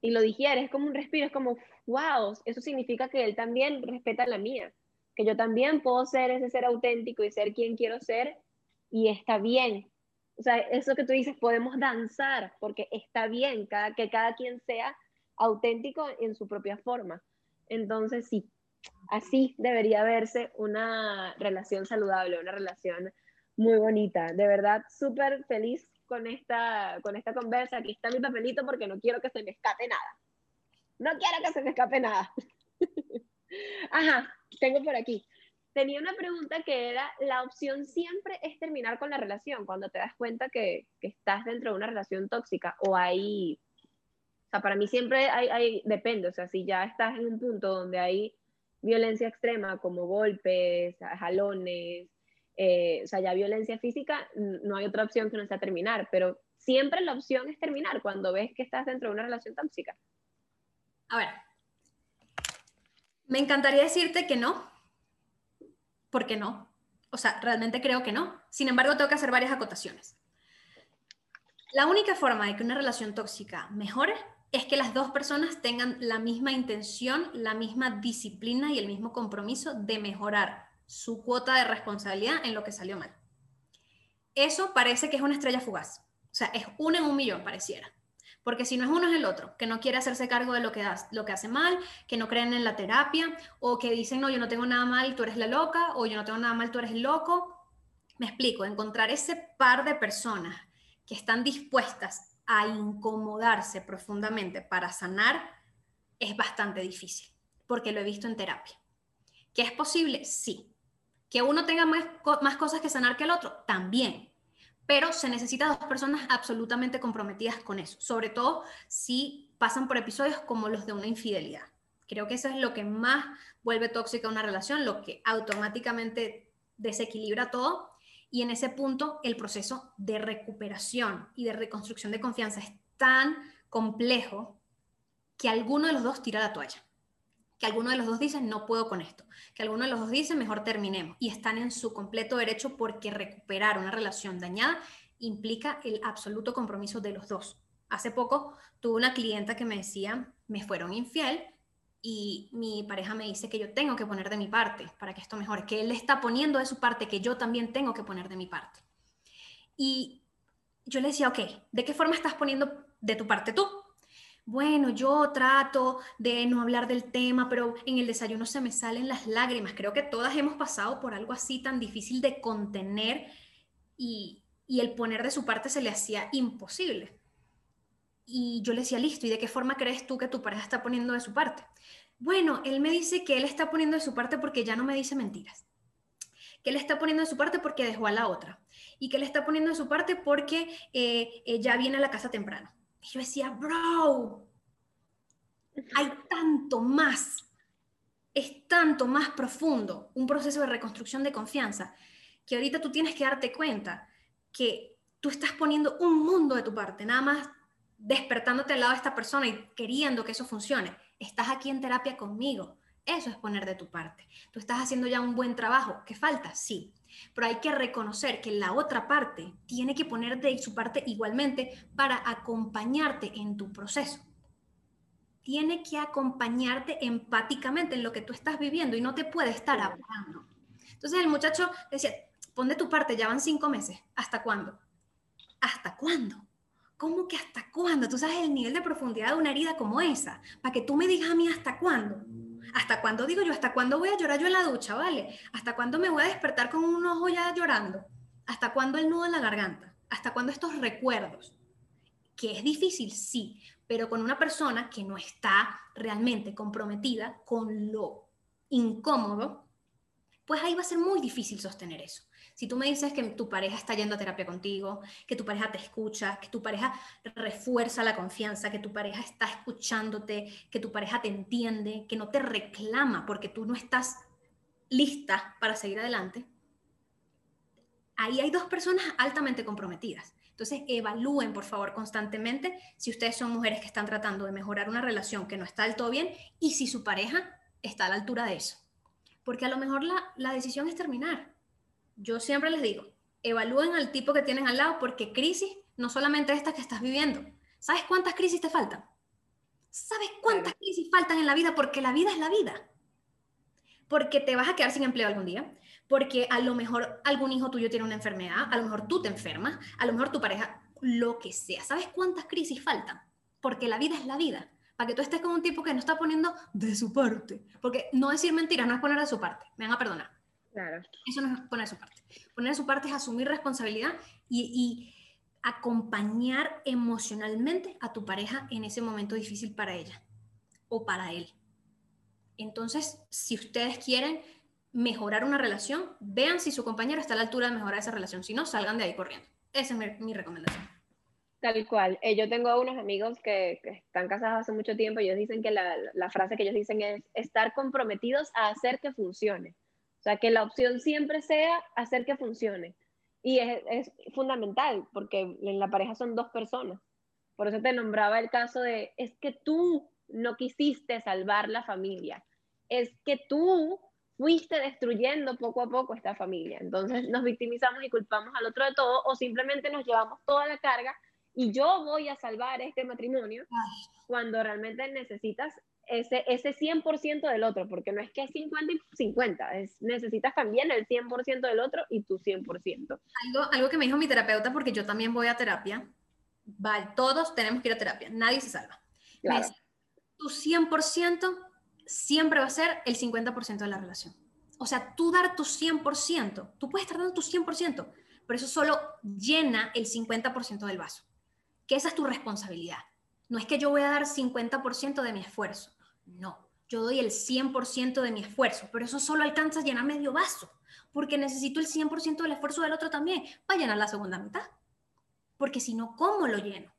Speaker 1: y lo digieres, es como un respiro, es como, wow, eso significa que él también respeta la mía, que yo también puedo ser ese ser auténtico y ser quien quiero ser y está bien. O sea, eso que tú dices, podemos danzar porque está bien cada, que cada quien sea auténtico en su propia forma. Entonces, sí, así debería verse una relación saludable, una relación muy bonita. De verdad, súper feliz con esta, con esta conversa. Aquí está mi papelito porque no quiero que se me escape nada. No quiero que se me escape nada. Ajá, tengo por aquí tenía una pregunta que era, la opción siempre es terminar con la relación cuando te das cuenta que, estás dentro de una relación tóxica o hay, o sea, para mí siempre hay, hay, depende, o sea, si ya estás en un punto donde hay violencia extrema como golpes, jalones, eh, o sea, ya violencia física, no hay otra opción que no sea terminar, pero siempre la opción es terminar cuando ves que estás dentro de una relación tóxica.
Speaker 2: A ver, me encantaría decirte que no, ¿Por qué no? O sea, realmente creo que no. Sin embargo, tengo que hacer varias acotaciones. La única forma de que una relación tóxica mejore es que las dos personas tengan la misma intención, la misma disciplina y el mismo compromiso de mejorar su cuota de responsabilidad en lo que salió mal. Eso parece que es una estrella fugaz. O sea, es uno en un millón, pareciera. Porque si no es uno es el otro, que no quiere hacerse cargo de lo que, lo que hace mal, que no creen en la terapia, o que dicen, no, yo no tengo nada mal, tú eres la loca, o yo no tengo nada mal, tú eres el loco. Me explico, encontrar ese par de personas que están dispuestas a incomodarse profundamente para sanar es bastante difícil, porque lo he visto en terapia. ¿Que es posible? Sí. ¿Que uno tenga más, cosas que sanar que el otro? También pero se necesita dos personas absolutamente comprometidas con eso, sobre todo si pasan por episodios como los de una infidelidad. Creo que eso es lo que más vuelve tóxica una relación, lo que automáticamente desequilibra todo. Y en ese punto el proceso de recuperación y de reconstrucción de confianza es tan complejo que alguno de los dos tira la toalla. Que alguno de los dos dice no puedo con esto, que alguno de los dos dice mejor terminemos y están en su completo derecho porque recuperar una relación dañada implica el absoluto compromiso de los dos. Hace poco tuve una clienta que me decía, me fueron infiel y mi pareja me dice que yo tengo que poner de mi parte para que esto mejore, que él está poniendo de su parte, que yo también tengo que poner de mi parte. Y yo le decía, ok, ¿de qué forma estás poniendo de tu parte tú? Bueno, yo trato de no hablar del tema, pero en el desayuno se me salen las lágrimas. Creo que todas hemos pasado por algo así tan difícil de contener y, y el poner de su parte se le hacía imposible. Y yo le decía, listo, ¿y de qué forma crees tú que tu pareja está poniendo de su parte? Bueno, él me dice que él está poniendo de su parte porque ya no me dice mentiras. Que él está poniendo de su parte porque dejó a la otra. Y que él está poniendo de su parte porque eh, ya viene a la casa temprano. Y yo decía, bro, hay tanto más. Es tanto más profundo un proceso de reconstrucción de confianza que ahorita tú tienes que darte cuenta que tú estás poniendo un mundo de tu parte, nada más despertándote al lado de esta persona y queriendo que eso funcione. Estás aquí en terapia conmigo. Eso es poner de tu parte. Tú estás haciendo ya un buen trabajo. ¿Qué falta? Sí. Pero hay que reconocer que la otra parte tiene que poner de su parte igualmente para acompañarte en tu proceso. Tiene que acompañarte empáticamente en lo que tú estás viviendo y no te puede estar hablando. Entonces el muchacho decía, pon de tu parte, ya van cinco meses. ¿Hasta cuándo? ¿Hasta cuándo? ¿Cómo que hasta cuándo? Tú sabes el nivel de profundidad de una herida como esa, para que tú me digas a mí hasta cuándo. ¿Hasta cuándo digo yo? ¿Hasta cuándo voy a llorar yo en la ducha, vale? ¿Hasta cuándo me voy a despertar con un ojo ya llorando? ¿Hasta cuándo el nudo en la garganta? ¿Hasta cuándo estos recuerdos? Que es difícil, sí, pero con una persona que no está realmente comprometida con lo incómodo, pues ahí va a ser muy difícil sostener eso. Si tú me dices que tu pareja está yendo a terapia contigo, que tu pareja te escucha, que tu pareja refuerza la confianza, que tu pareja está escuchándote, que tu pareja te entiende, que no te reclama porque tú no estás lista para seguir adelante, ahí hay dos personas altamente comprometidas. Entonces, evalúen, por favor, constantemente si ustedes son mujeres que están tratando de mejorar una relación que no está del todo bien y si su pareja está a la altura de eso. Porque a lo mejor la, la decisión es terminar yo siempre les digo, evalúen al tipo que tienen al lado porque crisis no solamente esta que estás viviendo. ¿Sabes cuántas crisis te faltan? ¿Sabes cuántas crisis faltan en la vida? Porque la vida es la vida. Porque te vas a quedar sin empleo algún día, porque a lo mejor algún hijo tuyo tiene una enfermedad, a lo mejor tú te enfermas, a lo mejor tu pareja, lo que sea. ¿Sabes cuántas crisis faltan? Porque la vida es la vida. Para que tú estés con un tipo que no está poniendo de su parte. Porque no decir mentiras no es poner de su parte. Me van a perdonar.
Speaker 1: Claro.
Speaker 2: Eso no es poner su parte. Poner su parte es asumir responsabilidad y, acompañar emocionalmente a tu pareja en ese momento difícil para ella o para él. Entonces, si ustedes quieren mejorar una relación, vean si su compañero está a la altura de mejorar esa relación. Si no, salgan de ahí corriendo. Esa es mi, recomendación.
Speaker 1: Tal cual. Eh, yo tengo unos amigos que, están casados hace mucho tiempo y ellos dicen que la, la, frase que ellos dicen es estar comprometidos a hacer que funcione. O sea, que la opción siempre sea hacer que funcione. Y es, es, fundamental, porque en la pareja son dos personas. Por eso te nombraba el caso de, es que tú no quisiste salvar la familia, es que tú fuiste destruyendo poco a poco esta familia. Entonces nos victimizamos y culpamos al otro de todo o simplemente nos llevamos toda la carga y yo voy a salvar este matrimonio cuando realmente necesitas ese, ese 100% del otro, porque no es que es 50 y 50, es, necesitas también el 100% del otro y tu 100%.
Speaker 2: Algo, algo que me dijo mi terapeuta, porque yo también voy a terapia, vale, todos tenemos que ir a terapia, nadie se salva. tu 100% siempre va a ser el 50% de la relación. O sea, tú dar tu 100%, tú puedes estar dando tu 100%, pero eso solo llena el 50% del vaso, que esa es tu responsabilidad. No es que yo voy a dar 50% de mi esfuerzo, no, yo doy el 100% de mi esfuerzo, pero eso solo alcanza a llenar medio vaso, porque necesito el 100% del esfuerzo del otro también para llenar la segunda mitad. Porque si no, ¿cómo lo lleno?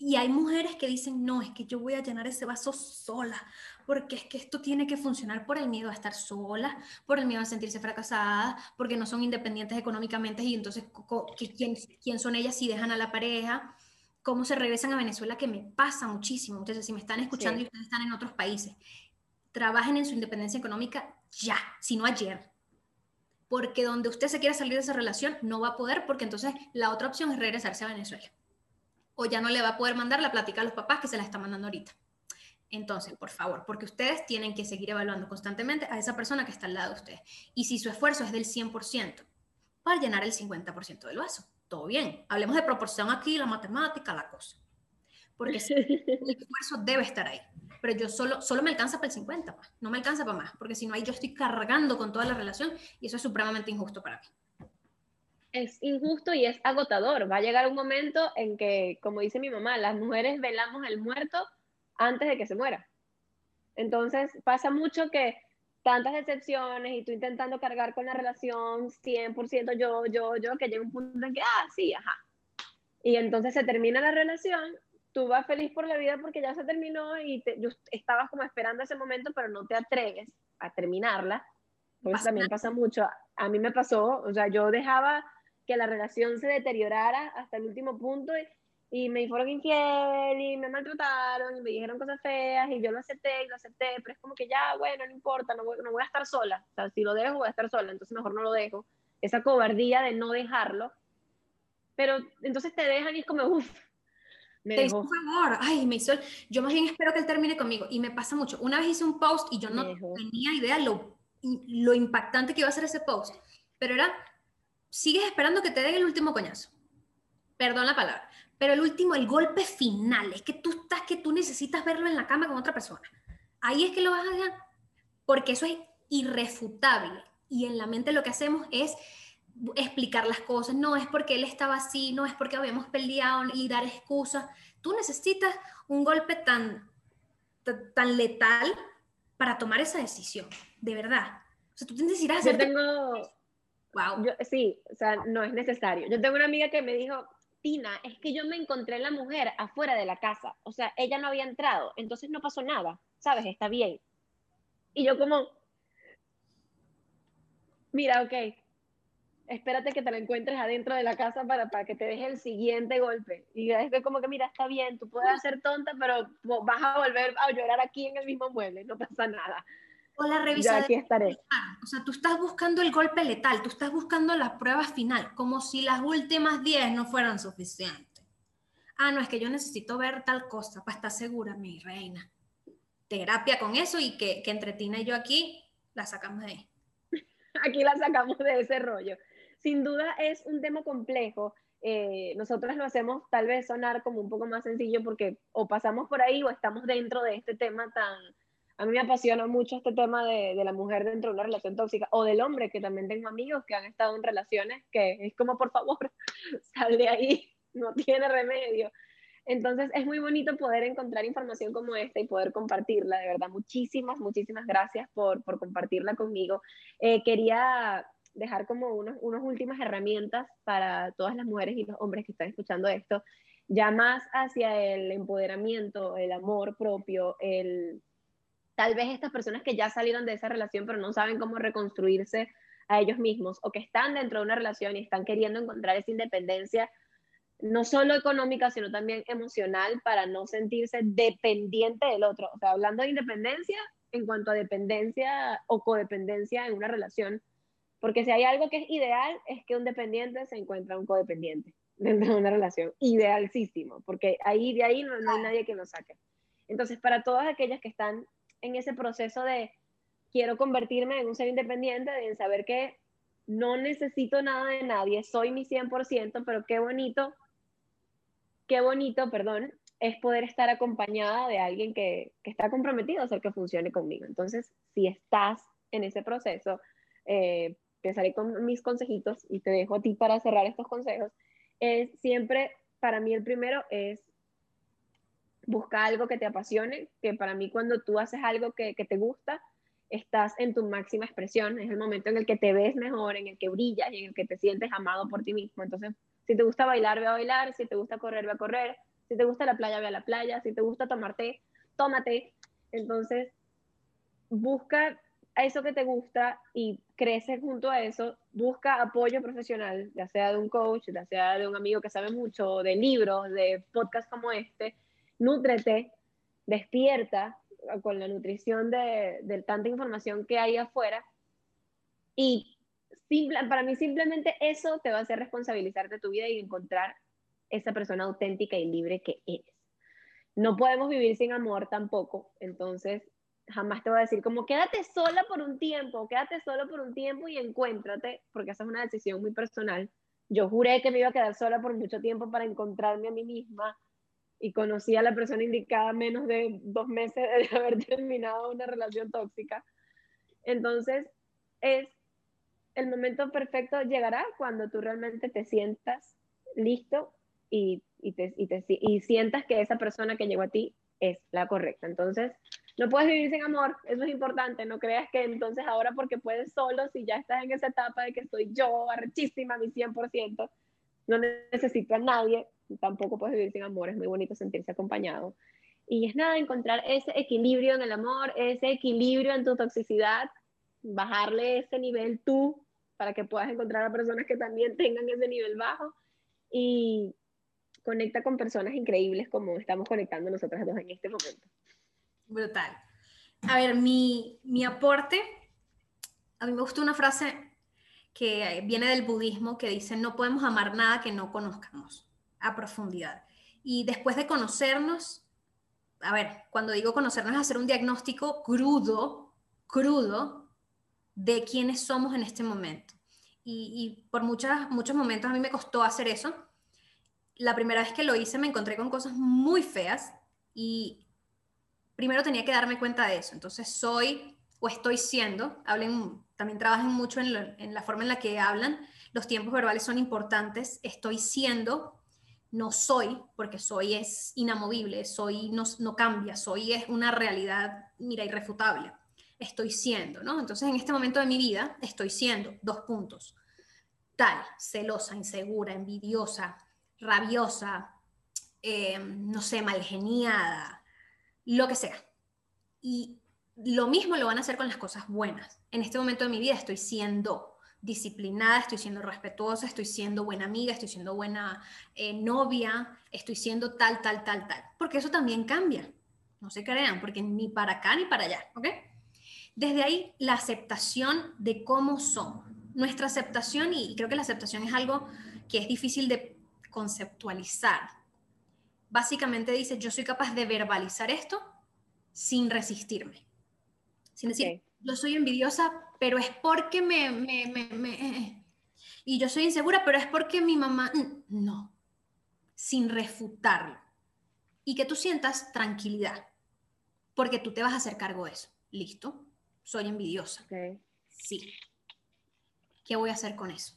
Speaker 2: Y hay mujeres que dicen, no, es que yo voy a llenar ese vaso sola, porque es que esto tiene que funcionar por el miedo a estar sola, por el miedo a sentirse fracasada, porque no son independientes económicamente y entonces, ¿quién, quién son ellas si dejan a la pareja? Cómo se regresan a Venezuela, que me pasa muchísimo. Entonces, si me están escuchando y ustedes están en otros países, trabajen en su independencia económica ya, si no ayer. Porque donde usted se quiera salir de esa relación, no va a poder, porque entonces la otra opción es regresarse a Venezuela. O ya no le va a poder mandar la plática a los papás que se la está mandando ahorita. Entonces, por favor, porque ustedes tienen que seguir evaluando constantemente a esa persona que está al lado de ustedes. Y si su esfuerzo es del 100%, para llenar el 50% del vaso todo bien. Hablemos de proporción aquí, la matemática, la cosa. Porque el esfuerzo debe estar ahí. Pero yo solo, solo me alcanza para el 50, pues. no me alcanza para más, porque si no, ahí yo estoy cargando con toda la relación y eso es supremamente injusto para mí.
Speaker 1: Es injusto y es agotador. Va a llegar un momento en que, como dice mi mamá, las mujeres velamos el muerto antes de que se muera. Entonces pasa mucho que tantas decepciones y tú intentando cargar con la relación 100% yo, yo, yo, que llega un punto en que, ah, sí, ajá. Y entonces se termina la relación, tú vas feliz por la vida porque ya se terminó y te, estabas como esperando ese momento, pero no te atreves a terminarla. Pues también pasa mucho. A mí me pasó, o sea, yo dejaba que la relación se deteriorara hasta el último punto y, y me fueron infiel y me maltrataron y me dijeron cosas feas y yo lo acepté y lo acepté, pero es como que ya, bueno, no importa, no voy, no voy a estar sola, o sea, si lo dejo voy a estar sola, entonces mejor no lo dejo. Esa cobardía de no dejarlo, pero entonces te dejan y es como, uff,
Speaker 2: me te dejó. favor, ay, me hizo, yo más bien espero que él termine conmigo y me pasa mucho. Una vez hice un post y yo no tenía idea lo, lo impactante que iba a ser ese post, pero era, sigues esperando que te den el último coñazo. Perdón la palabra pero el último, el golpe final, es que tú estás, que tú necesitas verlo en la cama con otra persona. Ahí es que lo vas a dejar, porque eso es irrefutable. Y en la mente lo que hacemos es explicar las cosas. No es porque él estaba así, no es porque habíamos peleado y dar excusas. Tú necesitas un golpe tan, tan letal para tomar esa decisión, de verdad. O sea, tú necesitas
Speaker 1: hacer... Yo tengo... Wow. sí, o sea, no es necesario. Yo tengo una amiga que me dijo, Es que yo me encontré la mujer afuera de la casa, o sea, ella no había entrado, entonces no pasó nada, ¿sabes? Está bien. Y yo como, mira, ok, espérate que te la encuentres adentro de la casa para, para que te deje el siguiente golpe. Y es como que, mira, está bien, tú puedes ser tonta, pero vas a volver a llorar aquí en el mismo mueble, no pasa nada.
Speaker 2: O la revisa aquí estaré. O sea, tú estás buscando el golpe letal, tú estás buscando la prueba final, como si las últimas 10 no fueran suficientes. Ah, no, es que yo necesito ver tal cosa para estar segura, mi reina. Terapia con eso y que, que entre Tina y yo aquí la sacamos de ahí.
Speaker 1: Aquí la sacamos de ese rollo. Sin duda es un tema complejo. Eh, nosotros lo hacemos tal vez sonar como un poco más sencillo porque o pasamos por ahí o estamos dentro de este tema tan, a mí me apasiona mucho este tema de, la mujer dentro de una relación tóxica o del hombre, que también tengo amigos que han estado en relaciones que es como, por favor, sal de ahí, no tiene remedio. Entonces es muy bonito poder encontrar información como esta y poder compartirla, de verdad. Muchísimas, muchísimas gracias por, por compartirla conmigo. Eh, quería dejar como unos, unas últimas herramientas para todas las mujeres y los hombres que están escuchando esto, ya más hacia el empoderamiento, el amor propio, el tal vez estas personas que ya salieron de esa relación pero no saben cómo reconstruirse a ellos mismos o que están dentro de una relación y están queriendo encontrar esa independencia, no solo económica, sino también emocional para no sentirse dependiente del otro. O sea, hablando de independencia en cuanto a dependencia o codependencia en una relación, porque si hay algo que es ideal es que un dependiente se encuentra un codependiente dentro de una relación, idealísimo, porque ahí de ahí no, no hay nadie que nos saque. Entonces, para todas aquellas que están en ese proceso de quiero convertirme en un ser independiente, de saber que no necesito nada de nadie, soy mi 100%, pero qué bonito, qué bonito, perdón, es poder estar acompañada de alguien que, que está comprometido a hacer que funcione conmigo. Entonces, si estás en ese proceso, eh, empezaré con mis consejitos y te dejo a ti para cerrar estos consejos. Es siempre, para mí el primero es busca algo que te apasione, que para mí cuando tú haces algo que, te gusta, estás en tu máxima expresión, es el momento en el que te ves mejor, en el que brillas y en el que te sientes amado por ti mismo. Entonces, si te gusta bailar, ve a bailar, si te gusta correr, ve a correr, si te gusta la playa, ve a la playa, si te gusta tomarte, tómate. Entonces, busca eso que te gusta y crece junto a eso, busca apoyo profesional, ya sea de un coach, ya sea de un amigo que sabe mucho, de libros, de podcasts como este, nútrete, despierta con la nutrición de, tanta información que hay afuera y para mí simplemente eso te va a hacer responsabilizarte de tu vida y encontrar esa persona auténtica y libre que eres. No podemos vivir sin amor tampoco, entonces jamás te voy a decir como quédate sola por un tiempo, quédate solo por un tiempo y encuéntrate, porque esa es una decisión muy personal. yo juré que me iba a quedar sola por mucho tiempo para encontrarme a mí misma y conocí a la persona indicada menos de dos meses de haber terminado una relación tóxica. Entonces, es el momento perfecto llegará cuando tú realmente te sientas listo y, y, te, y, te, y sientas que esa persona que llegó a ti es la correcta. Entonces, no puedes vivir sin amor, eso es importante, no creas que entonces ahora porque puedes solo, si ya estás en esa etapa de que soy yo, arrechísima, mi 100%, no necesito a nadie, tampoco puedes vivir sin amor, es muy bonito sentirse acompañado. Y es nada, encontrar ese equilibrio en el amor, ese equilibrio en tu toxicidad, bajarle ese nivel tú para que puedas encontrar a personas que también tengan ese nivel bajo y conecta con personas increíbles como estamos conectando nosotras dos en este momento.
Speaker 2: Brutal. A ver, mi, mi aporte, a mí me gusta una frase que viene del budismo que dice, no podemos amar nada que no conozcamos a profundidad. Y después de conocernos, a ver, cuando digo conocernos es hacer un diagnóstico crudo, crudo, de quiénes somos en este momento. Y, por muchas, muchos momentos a mí me costó hacer eso. La primera vez que lo hice me encontré con cosas muy feas y primero tenía que darme cuenta de eso. Entonces soy o estoy siendo, hablen, también trabajen mucho en, en la forma en la que hablan, los tiempos verbales son importantes, estoy siendo no soy, porque soy es inamovible, soy no, no, cambia, soy es una realidad, mira, irrefutable. Estoy siendo, ¿no? Entonces en este momento de mi vida estoy siendo dos puntos. Tal, celosa, insegura, envidiosa, rabiosa, eh, no sé, malgeniada, lo que sea. Y lo mismo lo van a hacer con las cosas buenas. En este momento de mi vida estoy siendo disciplinada, estoy siendo respetuosa, estoy siendo buena amiga, estoy siendo buena eh, novia, estoy siendo tal, tal, tal, tal. Porque eso también cambia. No se crean, porque ni para acá ni para allá, ¿ok? Desde ahí, la aceptación de cómo somos. Nuestra aceptación, y creo que la aceptación es algo que es difícil de conceptualizar. Básicamente dice, yo soy capaz de verbalizar esto sin resistirme. Sin decir, yo soy envidiosa, pero es porque me, me, me, me. Y yo soy insegura, pero es porque mi mamá... No, sin refutarlo. Y que tú sientas tranquilidad, porque tú te vas a hacer cargo de eso. ¿Listo? Soy envidiosa. Sí. ¿Qué voy a hacer con eso?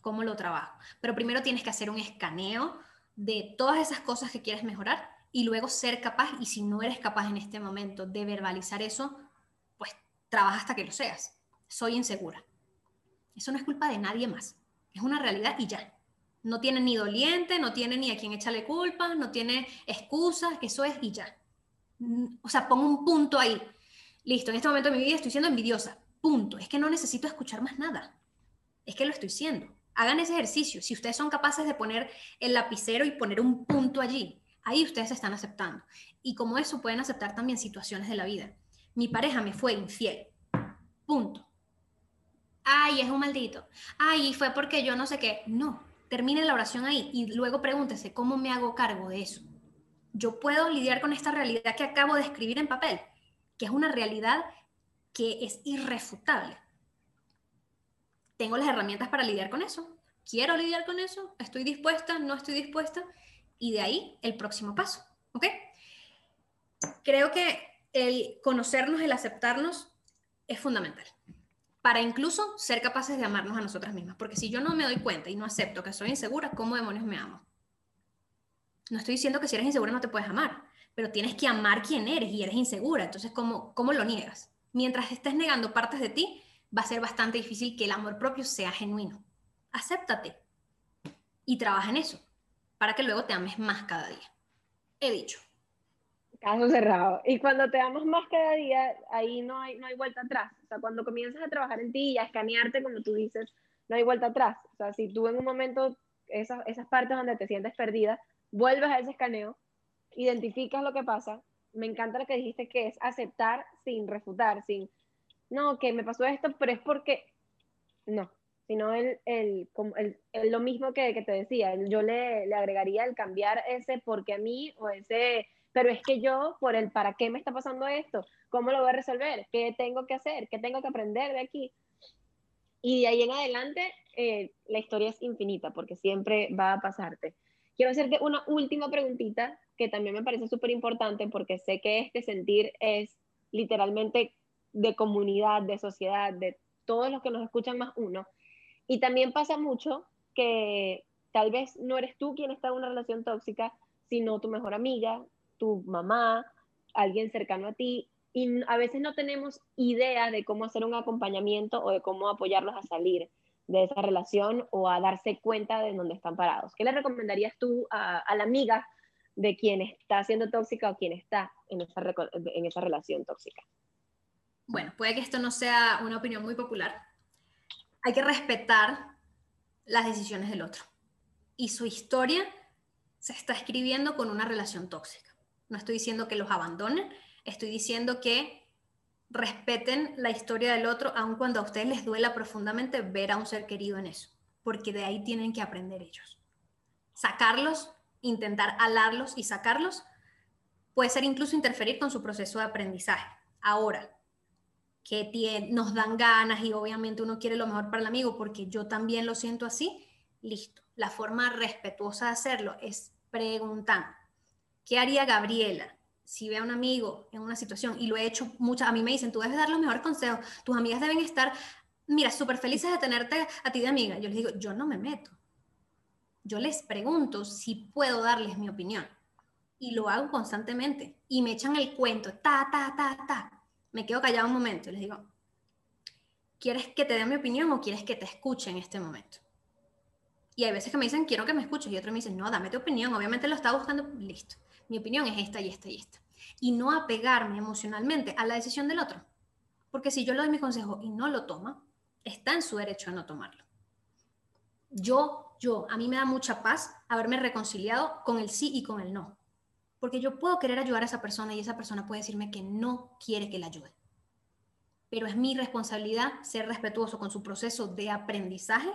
Speaker 2: ¿Cómo lo trabajo? Pero primero tienes que hacer un escaneo de todas esas cosas que quieres mejorar y luego ser capaz, y si no eres capaz en este momento de verbalizar eso, trabaja hasta que lo seas. Soy insegura. Eso no es culpa de nadie más. Es una realidad y ya. No tiene ni doliente, no tiene ni a quien echarle culpa, no tiene excusas, eso es y ya. O sea, pongo un punto ahí. Listo, en este momento de mi vida estoy siendo envidiosa. Punto. Es que no necesito escuchar más nada. Es que lo estoy siendo. Hagan ese ejercicio. Si ustedes son capaces de poner el lapicero y poner un punto allí, ahí ustedes se están aceptando. Y como eso pueden aceptar también situaciones de la vida mi pareja me fue infiel. Punto. Ay, es un maldito. Ay, fue porque yo no sé qué. No, termine la oración ahí y luego pregúntese, ¿cómo me hago cargo de eso? Yo puedo lidiar con esta realidad que acabo de escribir en papel, que es una realidad que es irrefutable. Tengo las herramientas para lidiar con eso. Quiero lidiar con eso. Estoy dispuesta, no estoy dispuesta. Y de ahí el próximo paso. ¿Ok? Creo que el conocernos, el aceptarnos es fundamental para incluso ser capaces de amarnos a nosotras mismas. Porque si yo no me doy cuenta y no acepto que soy insegura, ¿cómo demonios me amo? No estoy diciendo que si eres insegura no te puedes amar, pero tienes que amar quién eres y eres insegura. Entonces, ¿cómo, cómo lo niegas? Mientras estés negando partes de ti, va a ser bastante difícil que el amor propio sea genuino. Acéptate y trabaja en eso para que luego te ames más cada día. He dicho.
Speaker 1: Caso cerrado. Y cuando te amas más cada día, ahí no hay, no hay vuelta atrás. Sea, cuando comienzas a trabajar en ti y a escanearte, como tú dices, no hay vuelta atrás. O sea, si tú en un momento, esas, esas partes donde te sientes perdida, vuelves a ese escaneo, identificas lo que pasa. Me encanta lo que dijiste, que es aceptar sin refutar, sin, no, que me pasó esto, pero es porque, no, sino el, el, el, lo mismo que, que te decía, yo le, le agregaría el cambiar ese porque a mí o ese pero es que yo, por el para qué me está pasando esto, cómo lo voy a resolver, qué tengo que hacer, qué tengo que aprender de aquí. Y de ahí en adelante, eh, la historia es infinita, porque siempre va a pasarte. Quiero hacerte una última preguntita que también me parece súper importante porque sé que este sentir es literalmente de comunidad, de sociedad, de todos los que nos escuchan más uno. Y también pasa mucho que tal vez no eres tú quien está en una relación tóxica, sino tu mejor amiga, tu mamá, alguien cercano a ti. Y a veces no tenemos idea de cómo hacer un acompañamiento o de cómo apoyarlos a salir de esa relación o a darse cuenta de dónde están parados. ¿Qué le recomendarías tú a, la amiga de quien está siendo tóxica o quien está en esa, en esa relación tóxica?
Speaker 2: Bueno, puede que esto no sea una opinión muy popular. Hay que respetar las decisiones del otro. Y su historia se está escribiendo con una relación tóxica. No estoy diciendo que los abandonen, estoy diciendo que respeten la historia del otro, aun cuando a ustedes les duela profundamente ver a un ser querido en eso, porque de ahí tienen que aprender ellos. Sacarlos, intentar alarlos y sacarlos, puede ser incluso interferir con su proceso de aprendizaje. Ahora, que nos dan ganas y obviamente uno quiere lo mejor para el amigo, porque yo también lo siento así, listo. La forma respetuosa de hacerlo es preguntar, ¿qué haría Gabriela? si ve a un amigo en una situación, y lo he hecho muchas, a mí me dicen, tú debes dar los mejores consejos, tus amigas deben estar, mira, súper felices de tenerte a ti de amiga. Yo les digo, yo no me meto. Yo les pregunto si puedo darles mi opinión. Y lo hago constantemente. Y me echan el cuento, ta, ta, ta, ta. Me quedo callado un momento y les digo, ¿quieres que te dé mi opinión o quieres que te escuche en este momento? Y hay veces que me dicen, quiero que me escuches, y otros me dicen, no, dame tu opinión, obviamente lo está buscando, listo mi opinión es esta y esta y esta. Y no apegarme emocionalmente a la decisión del otro. Porque si yo le doy mi consejo y no lo toma, está en su derecho a no tomarlo. Yo, yo, a mí me da mucha paz haberme reconciliado con el sí y con el no. Porque yo puedo querer ayudar a esa persona y esa persona puede decirme que no quiere que la ayude. Pero es mi responsabilidad ser respetuoso con su proceso de aprendizaje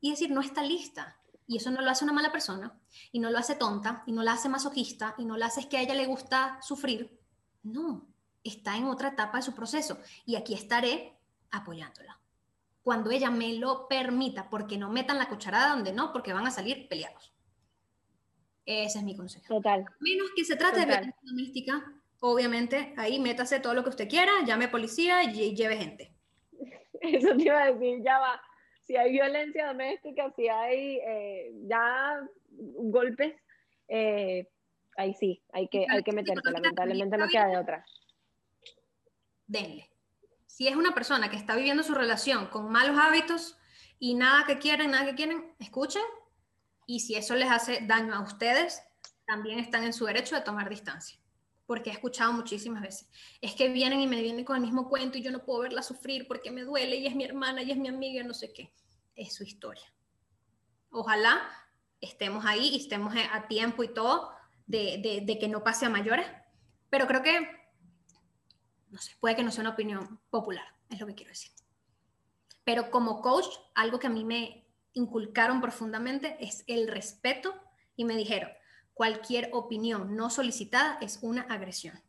Speaker 2: y decir, no está lista, y eso no lo hace una mala persona, y no lo hace tonta, y no la hace masoquista, y no la hace que a ella le gusta sufrir. No, está en otra etapa de su proceso. Y aquí estaré apoyándola. Cuando ella me lo permita, porque no metan la cucharada donde no, porque van a salir peleados. Ese es mi consejo.
Speaker 1: Total.
Speaker 2: Menos que se trate de violencia doméstica, obviamente, ahí métase todo lo que usted quiera, llame policía y lleve gente.
Speaker 1: Eso te iba a decir, ya va si hay violencia doméstica, si hay eh, ya golpes, eh, ahí sí, hay que, hay que meterse, lamentablemente no queda de otra.
Speaker 2: Denle. Si es una persona que está viviendo su relación con malos hábitos y nada que quieren, nada que quieren, escuchen. Y si eso les hace daño a ustedes, también están en su derecho de tomar distancia porque he escuchado muchísimas veces. Es que vienen y me vienen con el mismo cuento y yo no puedo verla sufrir porque me duele y es mi hermana y es mi amiga, no sé qué. Es su historia. Ojalá estemos ahí y estemos a tiempo y todo de, de que no pase a mayores, pero creo que, no sé, puede que no sea una opinión popular, es lo que quiero decir. Pero como coach, algo que a mí me inculcaron profundamente es el respeto y me dijeron, Cualquier opinión no solicitada es una agresión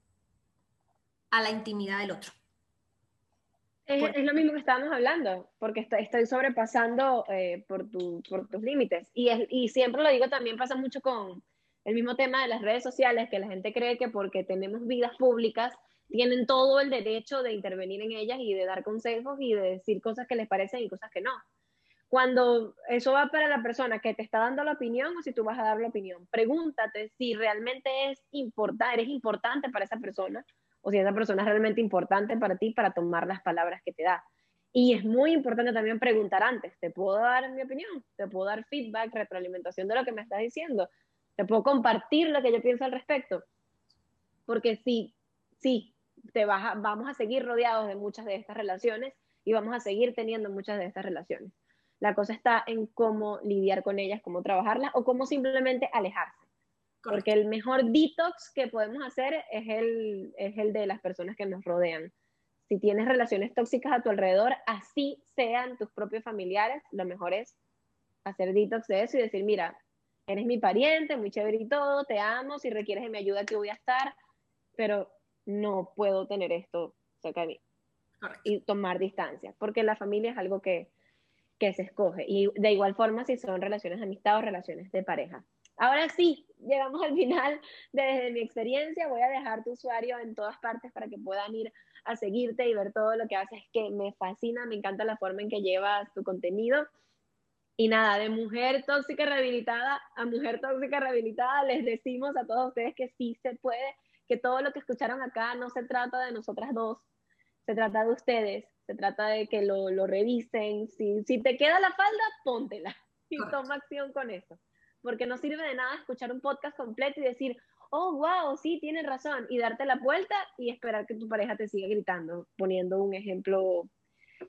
Speaker 2: a la intimidad del otro.
Speaker 1: Es, lo mismo que estábamos hablando, porque estoy sobrepasando eh, por, tus límites. Y, y siempre lo digo, también pasa mucho con el mismo tema de las redes sociales, que la gente cree que porque tenemos vidas públicas, tienen todo el derecho de intervenir en ellas y de dar consejos y de decir cosas que les parecen y cosas que no cuando eso va para la persona que te está dando la opinión o si tú vas a dar la opinión. Pregúntate si realmente es importante, eres importante para esa persona o si esa persona es realmente importante para ti para tomar las palabras que te da. Y es muy importante también preguntar antes, ¿te puedo dar mi opinión? ¿Te puedo dar feedback, retroalimentación de lo que me estás diciendo? ¿Te puedo compartir lo que yo pienso al respecto? Porque sí, sí, te vas vamos a seguir rodeados de muchas de estas relaciones y vamos a seguir teniendo muchas de estas relaciones. La cosa está en cómo lidiar con ellas, cómo trabajarlas o cómo simplemente alejarse. Porque el mejor detox que podemos hacer es el, es el de las personas que nos rodean. Si tienes relaciones tóxicas a tu alrededor, así sean tus propios familiares, lo mejor es hacer detox de eso y decir, mira, eres mi pariente, muy chévere y todo, te amo, si requieres de mi ayuda aquí voy a estar, pero no puedo tener esto cerca de mí. Y tomar distancia, porque la familia es algo que que se escoge. Y de igual forma si son relaciones de amistad o relaciones de pareja. Ahora sí, llegamos al final. Desde mi experiencia, voy a dejar tu usuario en todas partes para que puedan ir a seguirte y ver todo lo que haces, que me fascina, me encanta la forma en que llevas tu contenido. Y nada, de mujer tóxica rehabilitada a mujer tóxica rehabilitada, les decimos a todos ustedes que sí se puede, que todo lo que escucharon acá no se trata de nosotras dos, se trata de ustedes, se trata de que lo, lo revisen. Si, si te queda la falda, póntela y toma acción con eso porque no sirve de nada escuchar un podcast completo y decir, oh, wow, sí, tienes razón, y darte la vuelta y esperar que tu pareja te siga gritando, poniendo un ejemplo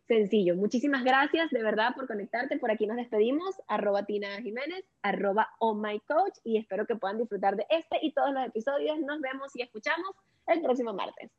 Speaker 1: sencillo. Muchísimas gracias de verdad por conectarte. Por aquí nos despedimos. Arroba Tina Jiménez, arroba Oh My Coach y espero que puedan disfrutar de este y todos los episodios. Nos vemos y escuchamos el próximo martes.